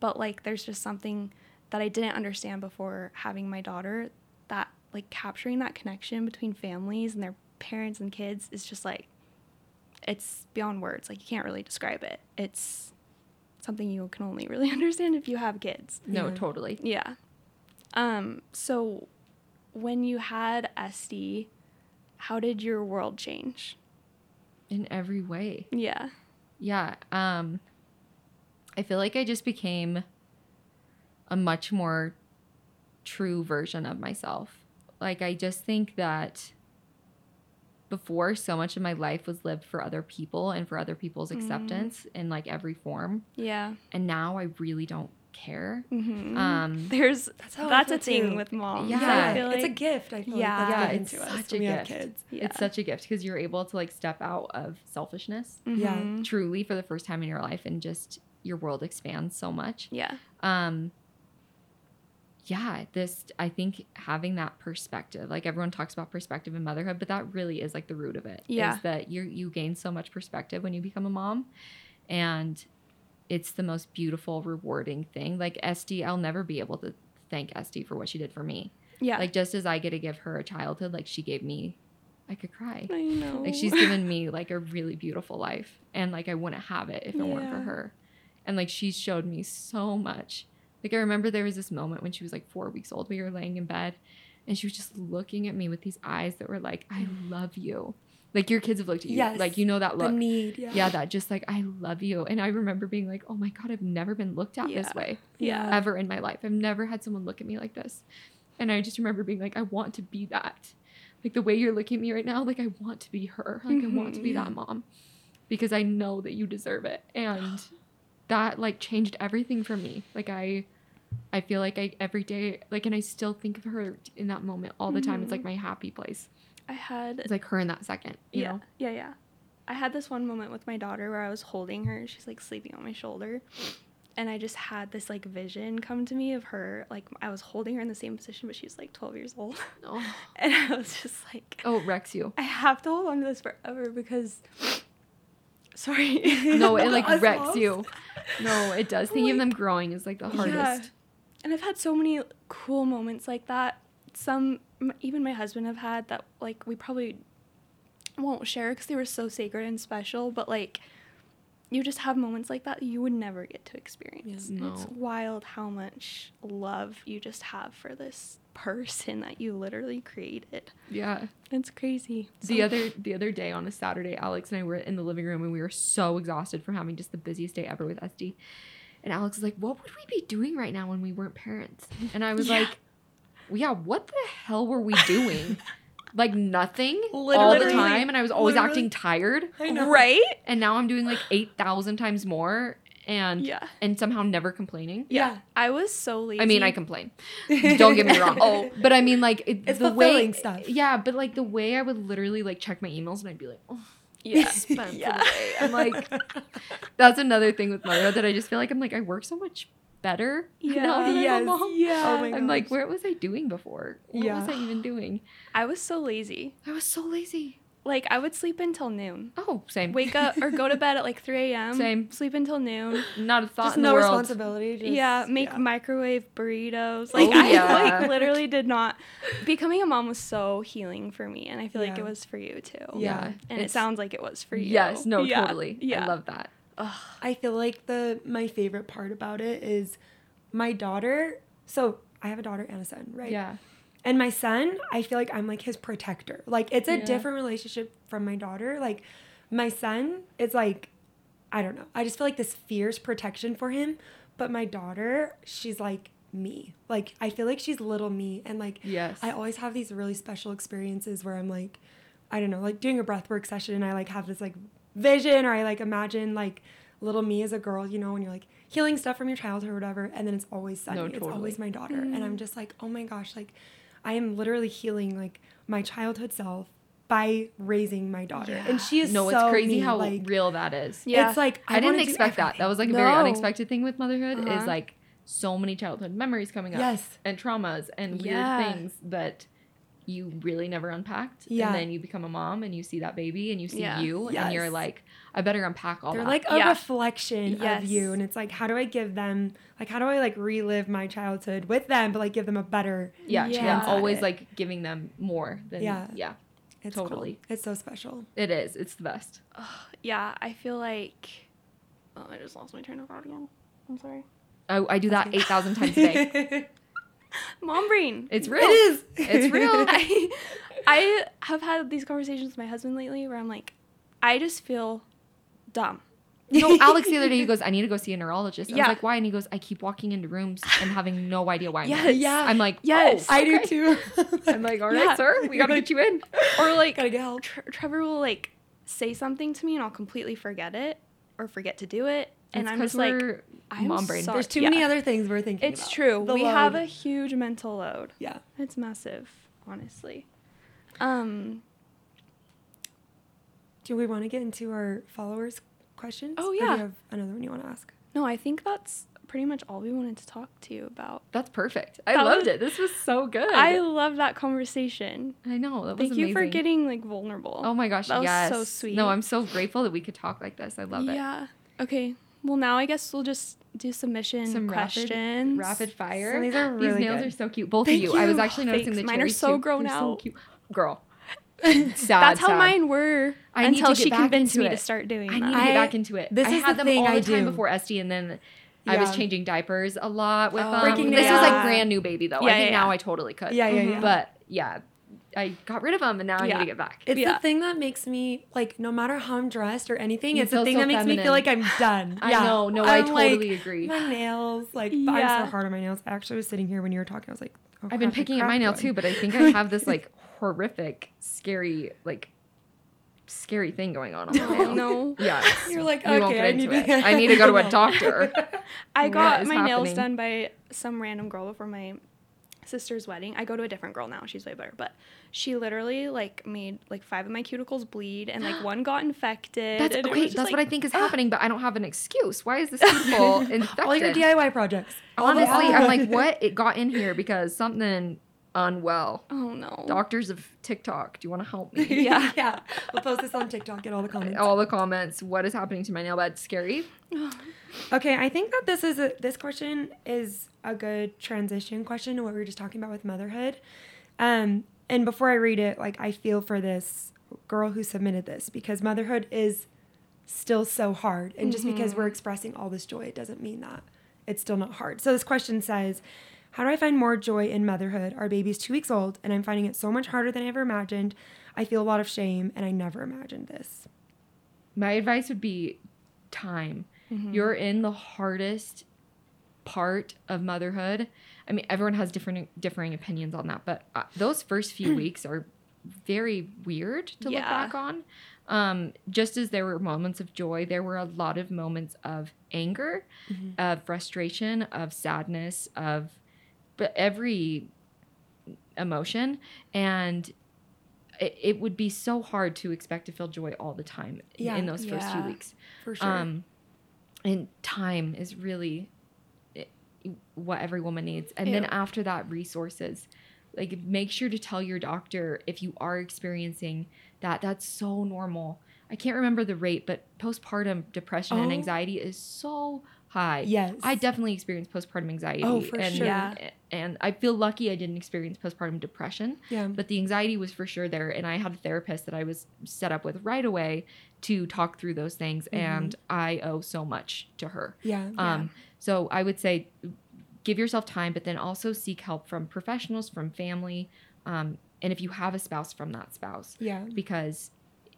But like, there's just something that I didn't understand before having my daughter that like capturing that connection between families and their parents and kids is just like it's beyond words like you can't really describe it it's something you can only really understand if you have kids. No, Yeah. totally. Yeah. Um, so when you had SD, how did your world change? In every way. Yeah. Yeah. Um I feel like I just became a much more true version of myself. Like I just think that before so much of my life was lived for other people and for other people's acceptance in like every form. Yeah. And now I really don't care. hmm Um There's That's that's feel a thing too. with mom. Yeah. I feel it's a gift. I feel Yeah. like yeah, that's it's to us such a when have gift. kids. Yeah. It's such a gift because you're able to like step out of selfishness Yeah. Mhm. truly for the first time in your life and just your world expands so much. Yeah. um yeah this i think having that perspective like everyone talks about perspective in motherhood but that really is like the root of it. Is Yeah. that you you gain so much perspective when you become a mom and it's the most beautiful rewarding thing like sd i'll never be able to thank sd for what she did for me Yeah. like just as i get to give her a childhood like she gave me i could cry I know. like she's given me like a really beautiful life and like I wouldn't have it if it weren't for her. And like she showed me so much. Like I remember there was this moment when she was like 4 weeks old we were laying in bed and she was just looking at me with these eyes that were like I love you. Like your kids have looked at you. Yes. Like you know that look. need. Yeah. yeah, that just like I love you. And I remember being like, "Oh my god, I've never been looked at this way yeah. ever in my life. I've never had someone look at me like this. And I just remember being like, I want to be that. Like the way you're looking at me right now, like I want to be her. Like I want to be Mhm. that mom because I know that you deserve it. And that like changed everything for me. Like I I feel like I every day like and I still think of her in that moment all the time. It's like mm-hmm. my happy place. I had It's like her in that second, yeah, know. yeah, yeah. I had this one moment with my daughter where I was holding her. She's like sleeping on my shoulder. And I just had this like vision come to me of her. Like I was holding her in the same position, but she's like 12 years old. Oh, And I was just like, oh it wrecks you. I have to hold on to this forever because. Sorry. No, it like wrecks you. No, it does. Thinking of them growing is like the Yeah. hardest. And I've had so many cool moments like that. Some, even my husband have had that, like, we probably won't share because they were so sacred and special, but like, you just have moments like that you would never get to experience. Yeah. It's wild how much love you just have for this person that you literally created. Yeah. It's crazy. The So- other the other day on a Saturday, Alex and I were in the living room and we were so exhausted from having just the busiest day ever with SD. And Alex is like, "What would we be doing right now when we weren't parents?" And I was Yeah. like, "Yeah, what the hell were we doing? like nothing all the time." And I was always Literally. acting tired. I know. Right? And now I'm doing like eight thousand times more, and Yeah. and somehow never complaining. Yeah. I was so lazy. I mean, I complain. Don't get me wrong. Oh, but I mean, like it, It's the way, stuff. Yeah, but like the way I would literally like check my emails and I'd be like, oh, Yeah. spent Yeah. for the day. I'm like, that's another thing with motherhood that I just feel like I'm like I work so much better Yeah. now that I'm a Yes. mom. Yeah. Oh my I'm like, where was I doing before? What Yeah. was I even doing? I was so lazy. I was so lazy. Like, I would sleep until noon. Oh, same. wake up or go to bed at like 3 a.m. Same. Sleep until noon. Not a thought Just in no the world. responsibility. Just, yeah, make yeah. microwave burritos. Oh, like Oh, I yeah. like literally did not. Becoming a mom was so healing for me, and I feel like it was for you too. Yeah. and it sounds like it was for you. Yes. No. Yeah, Totally. Yeah. I love that. Ugh. I feel like the my favorite part about it is my daughter. So I have a daughter and a son, right? Yeah. And my son, I feel like I'm like his protector. Like it's a Yeah. different relationship from my daughter. Like my son is like, I don't know. I just feel like this fierce protection for him. But my daughter, she's like me. Like I feel like she's little me. And like Yes. I always have these really special experiences where I'm like, I don't know, like doing a breathwork session and I like have this like vision or I like imagine like little me as a girl, you know, and you're like healing stuff from your childhood or whatever, and then it's always sunny. No, It's always my daughter. And I'm mm-hmm. just like, oh my gosh, like I am literally healing like my childhood self by raising my daughter. Yeah. And she is no, so it's crazy me, how like, real that is. Yeah. It's like I, didn't expect that. That was like a very unexpected thing with motherhood. Uh-huh. Is like so many childhood memories coming up. Yes. And traumas and weird things that you really never unpacked. Yeah. And then you become a mom and you see that baby and you see Yeah. you and you're like, I better unpack all They're that. like a Yeah. reflection Yes. of you. And it's like, how do I give them like how do I like relive my childhood with them, but like give them a better yeah, Yeah. yeah. at always it. like giving them more than Yeah. yeah. It's Totally. Cool. It's so special. It is. It's the best. yeah, I feel like Oh, I just lost my train of thought again. I'm sorry. I, I do that okay. eight thousand times a day. Mom brain. It's real. It is. It's real. I, I have had these conversations with my husband lately where I'm like, I just feel dumb. No, Alex the other day he goes, I need to go see a neurologist. I Yeah. was like, why? And he goes, I keep walking into rooms and having no idea why. I'm there." Yeah. I'm like, Yes. oh, I do too. I'm like, all right, Yeah. sir, we gotta get you in. Or like, Gotta get help. Tre- Trevor will like say something to me and I'll completely forget it or forget to do it. And It's I'm just like, I'm mom brain. sorry. There's too many other things we're thinking It's about. true. The we have a huge mental load. Yeah. It's massive, honestly. Um, Do we want to get into our followers' questions? Oh, Or do yeah. you have another one you want to ask? no, I think that's pretty much all we wanted to talk to you about. That's perfect. I That loved was- it. This was so good. I love that conversation. I know. That was Thank you for getting like vulnerable. Oh my gosh, That was yes. so sweet. No, I'm so grateful that we could talk like this. I love it. Yeah. Okay. Well, now I guess we'll just do submission Some questions. rapid, rapid fire. So these are These nails good. are so cute. Both Thank of you. I was you. actually noticing Thanks. the Mine are so too. grown They're so out. cute. Girl. Sad, That's how sad. mine were I need to until get she convinced into me to start doing I that. need to get back into it. this I is had the them thing all I the time do. before SD, and then I was changing diapers a lot with Oh. them. Breaking this was like brand new baby though. Yeah, I think yeah, now yeah. I totally could. Yeah, yeah, yeah. But yeah, I got rid of them, and now I Yeah. need to get back. It's Yeah. the thing that makes me like, no matter how I'm dressed or anything, You it's the thing so that makes me feel like I'm done. I Yeah. know. No, I I'm like, totally agree. My nails, like, I'm so hard on my nails. I actually was sitting here when you were talking. I was like, oh, I've been oh, crap, I picking at my nail one. too, but I think I have this like horrific, scary, like scary thing going on Oh, no. Yeah. You're like, We okay, I need it. to. I need to go to a doctor. I got my nails done by some random girl before my sister's wedding. I go to a different girl now. She's way better, but she literally like made like five of my cuticles bleed, and like one got infected. That's okay. That's just, what I think is happening, but I don't have an excuse. Why is this people infected? All your DIY projects. Honestly, I'm like, what? It got in here because something unwell. Oh no. Doctors of TikTok, do you want to help me? Yeah. yeah. We'll post this on TikTok. Get all the comments. All the comments. What is happening to my nail bed? Scary. Okay, I think that this is a, this question is a good transition question to what we were just talking about with motherhood. Um, and before I read it, like I feel for this girl who submitted this because motherhood is still so hard, and just because we're expressing all this joy, it doesn't mean that it's still not hard. So this question says. How do I find more joy in motherhood? Our baby's two weeks old, and I'm finding it so much harder than I ever imagined. I feel a lot of shame, and I never imagined this. My advice would be time. You're in the hardest part of motherhood. I mean, everyone has different differing opinions on that, but uh, those first few weeks are very weird to look back on. Um, just as there were moments of joy, there were a lot of moments of anger, of frustration, of sadness, of but every emotion and it, it would be so hard to expect to feel joy all the time in- Yeah. in those first few weeks For sure. um, and time is really what every woman needs. And then after that, resources. Like, make sure to tell your doctor if you are experiencing that. That's so normal. I can't remember the rate, but postpartum depression and Oh. anxiety is so high. yes. I definitely experienced postpartum anxiety. Oh, for and, sure. Yeah. And I feel lucky I didn't experience postpartum depression yeah. but the anxiety was for sure there and i had a therapist that i was set up with right away to talk through those things Mhm. and i owe so much to her Yeah. um so i would say give yourself time but then also seek help from professionals from family um and if you have a spouse from that spouse yeah. because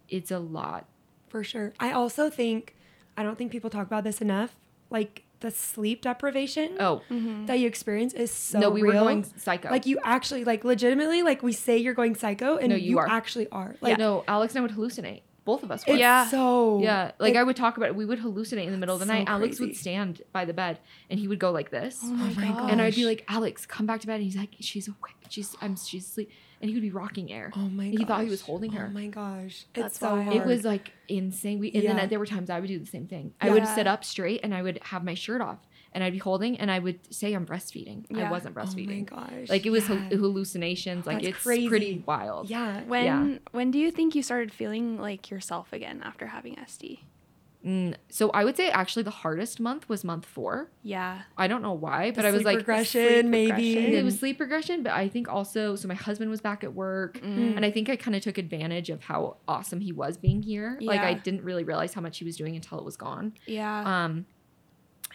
it's a lot For sure. I also think I don't think people talk about this enough. Like the sleep deprivation oh Mhm. that you experience is so no we real. were going psycho like you actually like legitimately like we say you're going psycho and No, you, you are. actually are. like Like no alex and i would hallucinate both of us would. Yeah. so Yeah, like it- I would talk about it. We would hallucinate in the middle of the So night. Alex would stand by the bed and he would go like this. Oh my, Oh my god. and I'd be like, Alex, come back to bed. And he's like, she's awake. She's I'm she's asleep. And he would be rocking air. Oh my He thought he was gosh. holding oh her. Oh my gosh. That's it's so hard. It was like insane. We and Yeah. then there were times I would do the same thing. I would sit up straight and I would have my shirt off and I'd be holding and I would say I'm breastfeeding. I wasn't breastfeeding. Oh my breastfeeding. gosh. like it was yeah. hallucinations. Like That's it's crazy. pretty wild. Yeah. When Yeah. when do you think you started feeling like yourself again after having SD? Mm, so I would say actually the hardest month was month four. Yeah. I don't know why, but I was like, regression, sleep maybe. regression. it was sleep regression, but I think also so my husband was back at work, Mm. and I think I kind of took advantage of how awesome he was being here. Like I didn't really realize how much he was doing until it was gone. Yeah. Um,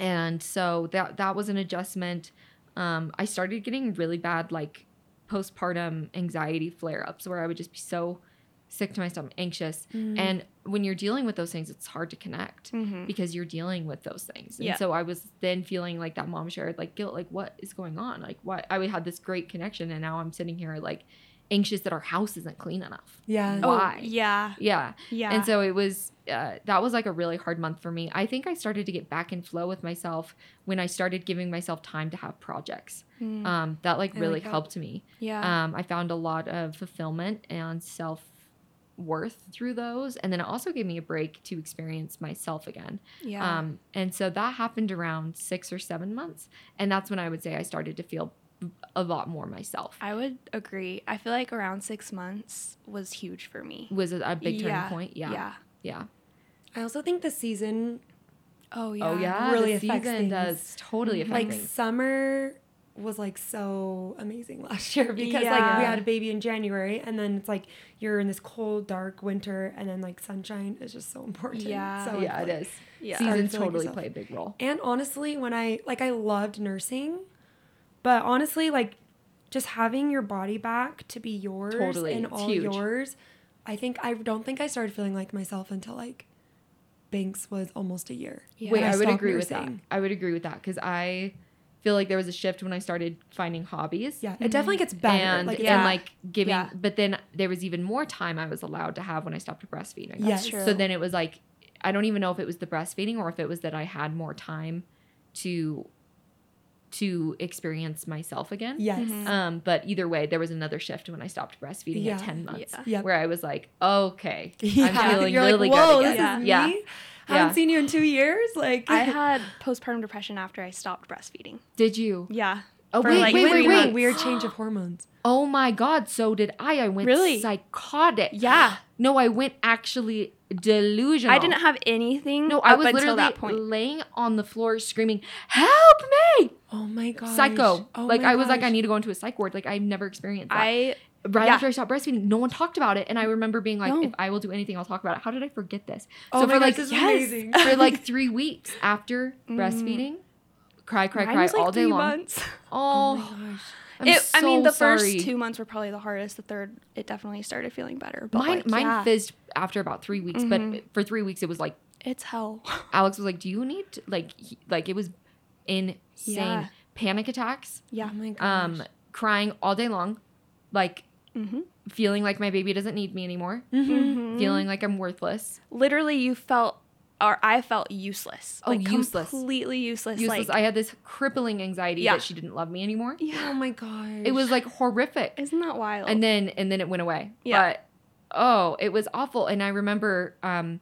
and so that that was an adjustment. Um, I started getting really bad like postpartum anxiety flare ups where I would just be so sick to my stomach, anxious. Mm. And when you're dealing with those things, it's hard to connect Mhm. because you're dealing with those things. And Yeah. so I was then feeling like that mom shared like guilt, like what is going on? Like what I had this great connection and now I'm sitting here like anxious that our house isn't clean enough. Yeah. Oh, why? yeah. Yeah. Yeah. And so it was, uh, that was like a really hard month for me. I think I started to get back in flow with myself when I started giving myself time to have projects. Mm. Um, that like I really like that. helped me. yeah. Um, I found a lot of fulfillment and self worth through those. And then it also gave me a break to experience myself again. yeah. Um, and so that happened around six or seven months. And that's when I would say I started to feel a lot more myself. I would agree. I feel like around six months was huge for me. Was it a big turning Yeah. point? Yeah. Yeah. Yeah. I also think the season, Oh yeah. Oh yeah. really the affects season things. does totally affect like things. summer was like so amazing last year because like we had a baby in January and then it's like you're in this cold dark winter and then like sunshine is just so important. Yeah. So yeah, it's, like- is. Yeah. Seasons to like totally yourself. play a big role. And honestly, when I like I loved nursing, but honestly like just having your body back to be yours Totally, and it's all huge. yours. I think I don't think I started feeling like myself until like Banks was almost a year. Yeah. Wait, And I, would stopped agree with that. I would agree with that because I feel like there was a shift when I started finding hobbies. Yeah, it definitely gets better. And, like, and like giving, Yeah. but then there was even more time I was allowed to have when I stopped breastfeeding. yes. true. So then it was like, I don't even know if it was the breastfeeding or if it was that I had more time to to experience myself again. Yes. Mhm. Um, but either way, there was another shift when I stopped breastfeeding Yeah. at 10 months Yeah. Yep. where I was like, okay, Yeah. I'm feeling You're really like, Whoa, good this again. is yeah. me. I Yeah. haven't seen you in two years. Like I had postpartum depression after I stopped breastfeeding. Did you? Yeah. Oh, wait, like wait, went wait, wait. weird change of hormones. Oh my God. So did I. I went Really? psychotic. Yeah. No, I went actually delusional. I didn't have anything No, I up was until literally that point. laying on the floor screaming, help me! Oh my god. Psycho. Oh like, my I was like, I need to go into a psych ward. Like, I've never experienced that. I right yeah. after I stopped breastfeeding, no one talked about it. And I remember being like, No. if I will do anything, I'll talk about it. How did I forget this? Oh so my for gosh, like, this is yes. amazing. for like three weeks after Mm. breastfeeding, cry, cry, mine cry like all day three long. months. Oh Oh, my gosh. I'm it, I mean, so the first two months were probably the hardest. The third, it definitely started feeling better. But Mine, like, mine yeah, fizzed after about three weeks, Mhm. but for three weeks it was like it's hell. Alex was like, "Do you need to, like he- like it was insane Yeah. panic attacks, yeah. Oh my gosh. um, crying all day long, like Mm-hmm. feeling like my baby doesn't need me anymore, Mhm. feeling like I'm worthless, Literally, you felt, or I felt useless. Oh, like useless. Completely useless. useless. Like, I had this crippling anxiety Yeah. that she didn't love me anymore. Yeah. Oh my gosh. It was like horrific, Isn't that wild? and then and then it went away. Yeah. But oh, it was awful. And I remember um,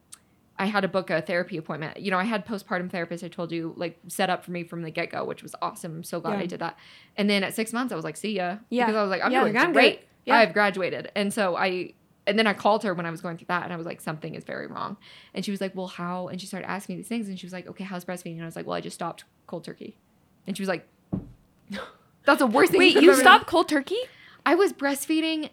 I had to book a therapy appointment. You know, I had postpartum therapist. I told you like set up for me from the get go, which was awesome. I'm so glad Yeah. I did that. And then at six months, I was like, see ya. Yeah. Because I was like, I'm Yeah, doing like, I'm great. good. Yeah. I've graduated. And so I. And then I called her when I was going through that, and I was like, "Something is very wrong." And she was like, "Well, how?" And she started asking me these things, and she was like, "Okay, how's breastfeeding?" And I was like, "Well, I just stopped cold turkey." And she was like, "That's the worst thing." Wait, could've you stopped cold turkey? I was breastfeeding.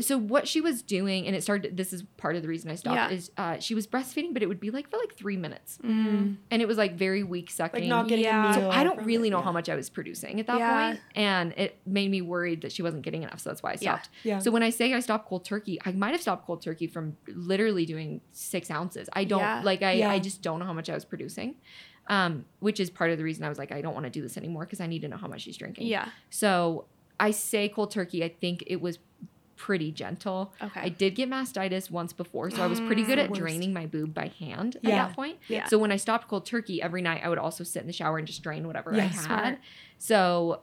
So what she was doing, and it started. This is part of the reason I stopped. Yeah. Is uh, she was breastfeeding, but it would be like for like three minutes, Mm. and it was like very weak sucking. like not getting Yeah. a So. I don't really it, know yeah. how much I was producing at that Yeah. point, and it made me worried that she wasn't getting enough. So that's why I Yeah. stopped. Yeah. So when I say I stopped cold turkey, I might have stopped cold turkey from literally doing six ounces. I don't Yeah. like. I Yeah. I just don't know how much I was producing, um, which is part of the reason I was like, I don't want to do this anymore because I need to know how much she's drinking. Yeah. So I say cold turkey. I think it was pretty gentle. Okay. I did get mastitis once before, so I was pretty good Mm. at draining my boob by hand at that point. Yeah. So when I stopped cold turkey, every night I would also sit in the shower and just drain whatever Yeah, I had. smart. So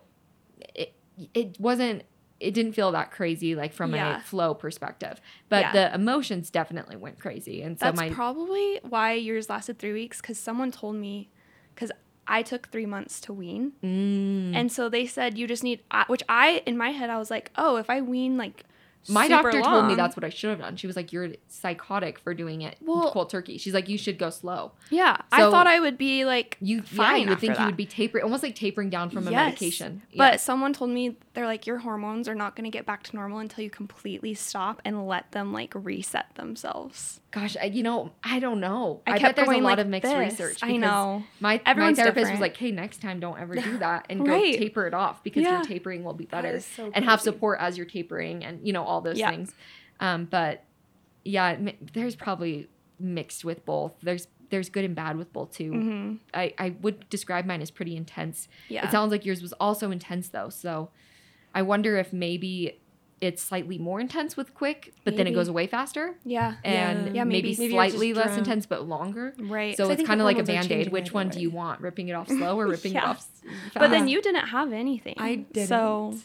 it it wasn't it didn't feel that crazy like from Yeah. a flow perspective. But Yeah. the emotions definitely went crazy. And so That's my probably why yours lasted three weeks because someone told me, because I took three months to wean. Mm. And so they said you just need, which I, in my head, I was like, oh, if I wean like my doctor told me that's what I should have done. She was like, "You're psychotic for doing it Well- cold turkey." She's like, "You should go slow." Yeah, I thought I would be like You, yeah, you would think you would be tapering, almost like tapering down from a Yes. medication. But Yeah. someone told me they're like your hormones are not going to get back to normal until you completely stop and let them like reset themselves. gosh, I, you know, I don't know. I I, kept bet there's a lot like of mixed this. research. I know. My my Everyone's therapist was like, "Hey, next time don't ever do that and Right. go taper it off because Yeah. your tapering will be better so and have support as you're tapering and you know all those Yeah. things." Um, but yeah, there's probably mixed with both. There's there's good and bad with both too. hmm I I would describe mine as pretty intense. Yeah. It sounds like yours was also intense though. So I wonder if maybe it's slightly more intense with quick, but then it goes away faster. yeah. And Yeah, maybe, maybe. Maybe slightly less drowned. intense but longer. Right. So it's kind of like a hormones band aid. Which either one do you want? Ripping it off slow or ripping it off fast? but then you didn't have anything. I didn't. So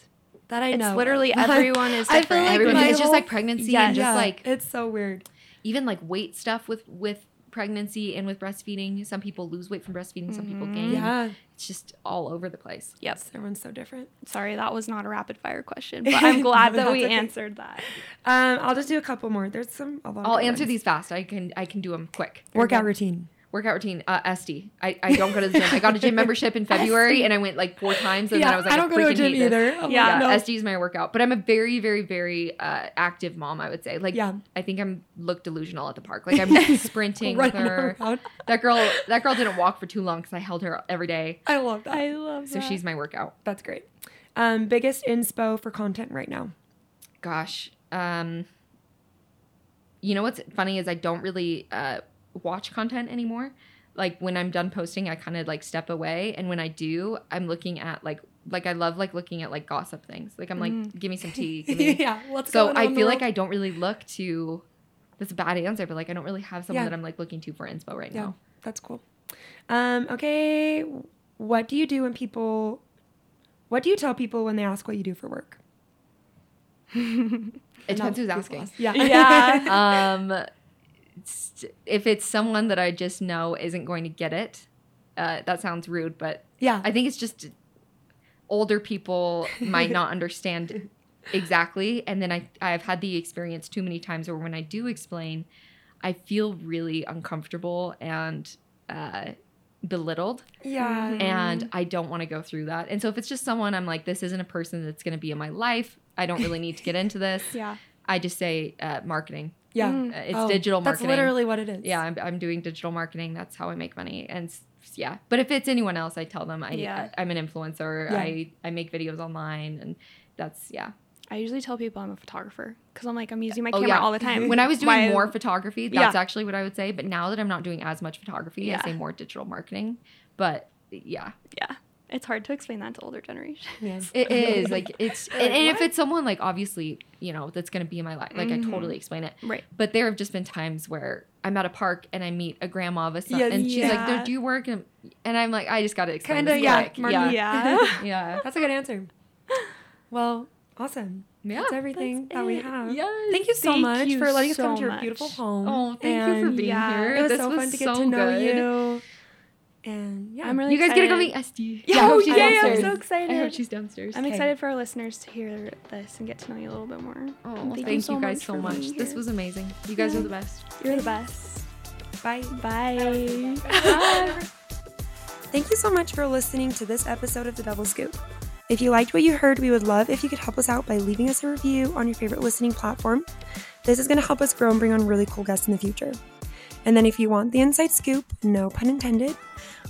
that I it's know. literally everyone is different. I feel like Everyone, my it's just like pregnancy Yes. and just yeah, like it's so weird. even like weight stuff with with pregnancy and with breastfeeding. Some people lose weight from breastfeeding. Some people gain. Yeah, It's just all over the place. Yep. everyone's so different. Sorry, that was not a rapid fire question, but I'm glad that we okay. answered that. Um, I'll just do a couple more. There's some. A lot I'll answer ones. these fast. I can I can do them quick. Workout routine. Workout routine. Uh, SD. I, I don't go to the gym. I got a gym membership in February and I went like four times and then I was like, I don't go to a gym either. I'm Yeah, Yeah, no. SD is my workout, but I'm a very, very, very uh, active mom. I would say, like, Yeah. I think I'm look delusional at the park. Like I'm sprinting with her. around. That girl, that girl didn't walk for too long because I held her every day. I love that. I love that. So she's my workout. That's great. Um, biggest inspo for content right now. Gosh, um, you know what's funny is I don't really uh, watch content anymore. Like when I'm done posting, I kind of like step away, and when I do, I'm looking at like like I love like looking at like gossip things. Like I'm like, give me some tea. Give me yeah. What's so I on in the feel like? I don't really look to. That's a bad answer, but like I don't really have someone Yeah. that I'm like looking to for inspo right Yeah, now. that's cool. Um, okay, what do you do when people? What do you tell people when they ask what you do for work? It depends who's asking. Yeah. Yeah. um, if it's someone that I just know isn't going to get it, uh, that sounds rude, but yeah. I think it's just older people might not understand exactly. And then I I've had the experience too many times where when I do explain, I feel really uncomfortable and uh, belittled. yeah. And I don't want to go through that. And so if it's just someone I'm like, this isn't a person that's going to be in my life. I don't really need to get into this. yeah. I just say uh, marketing. Yeah. Mm. Uh, it's Oh, digital marketing. That's literally what it is. yeah, I'm, I'm doing digital marketing. That's how I make money. And yeah, but if it's anyone else, I tell them I, Yeah. I, am an influencer. Yeah. I, I make videos online, and that's yeah. I usually tell people I'm a photographer because I'm like I'm using my Oh, camera yeah. all the time. When I was doing Why- more photography, that's Yeah. actually what I would say. But now that I'm not doing as much photography, Yeah. I say more digital marketing. But yeah, yeah, it's hard to explain that to older generations. Yes. It is like it's and, and if it's someone like obviously you know that's gonna be in my life like Mhm. I totally explain it. Right. But there have just been times where I'm at a park and I meet a grandma of a son Yes. and she's like, Yeah. "Do- "Do you work?" And, and I'm like, "I just gotta explain." It. Kinda, this yeah, quick." Martin- yeah, Yeah. yeah, That's a good answer. Well, awesome. yeah. That's everything That's that we have. Yes. Thank you so Thank much you for letting us come so to your beautiful home. Oh, thank you for being yeah, here. It was this so was fun to get so to know good. you. And yeah, I'm really You guys gotta go meet excited. SD. Yeah, I hope oh, she's yay, I'm so excited. I hope she's downstairs. I'm Okay. excited for our listeners to hear this and get to know you a little bit more. Oh, And thank, you, so guys much so much. This here. was amazing. You guys Yeah. are the best. You're the best. Bye. bye. Bye. Thank you so much for listening to this episode of The Double Scoop. If you liked what you heard, we would love if you could help us out by leaving us a review on your favorite listening platform. This is going to help us grow and bring on really cool guests in the future. And then if you want the inside scoop, no pun intended,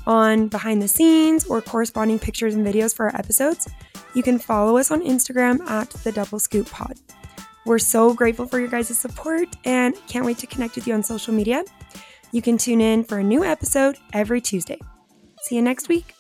on behind the scenes or corresponding pictures and videos for our episodes, you can follow us on Instagram at The Double Scoop Pod. We're so grateful for your guys' support and can't wait to connect with you on social media. You can tune in for a new episode every Tuesday. See you next week.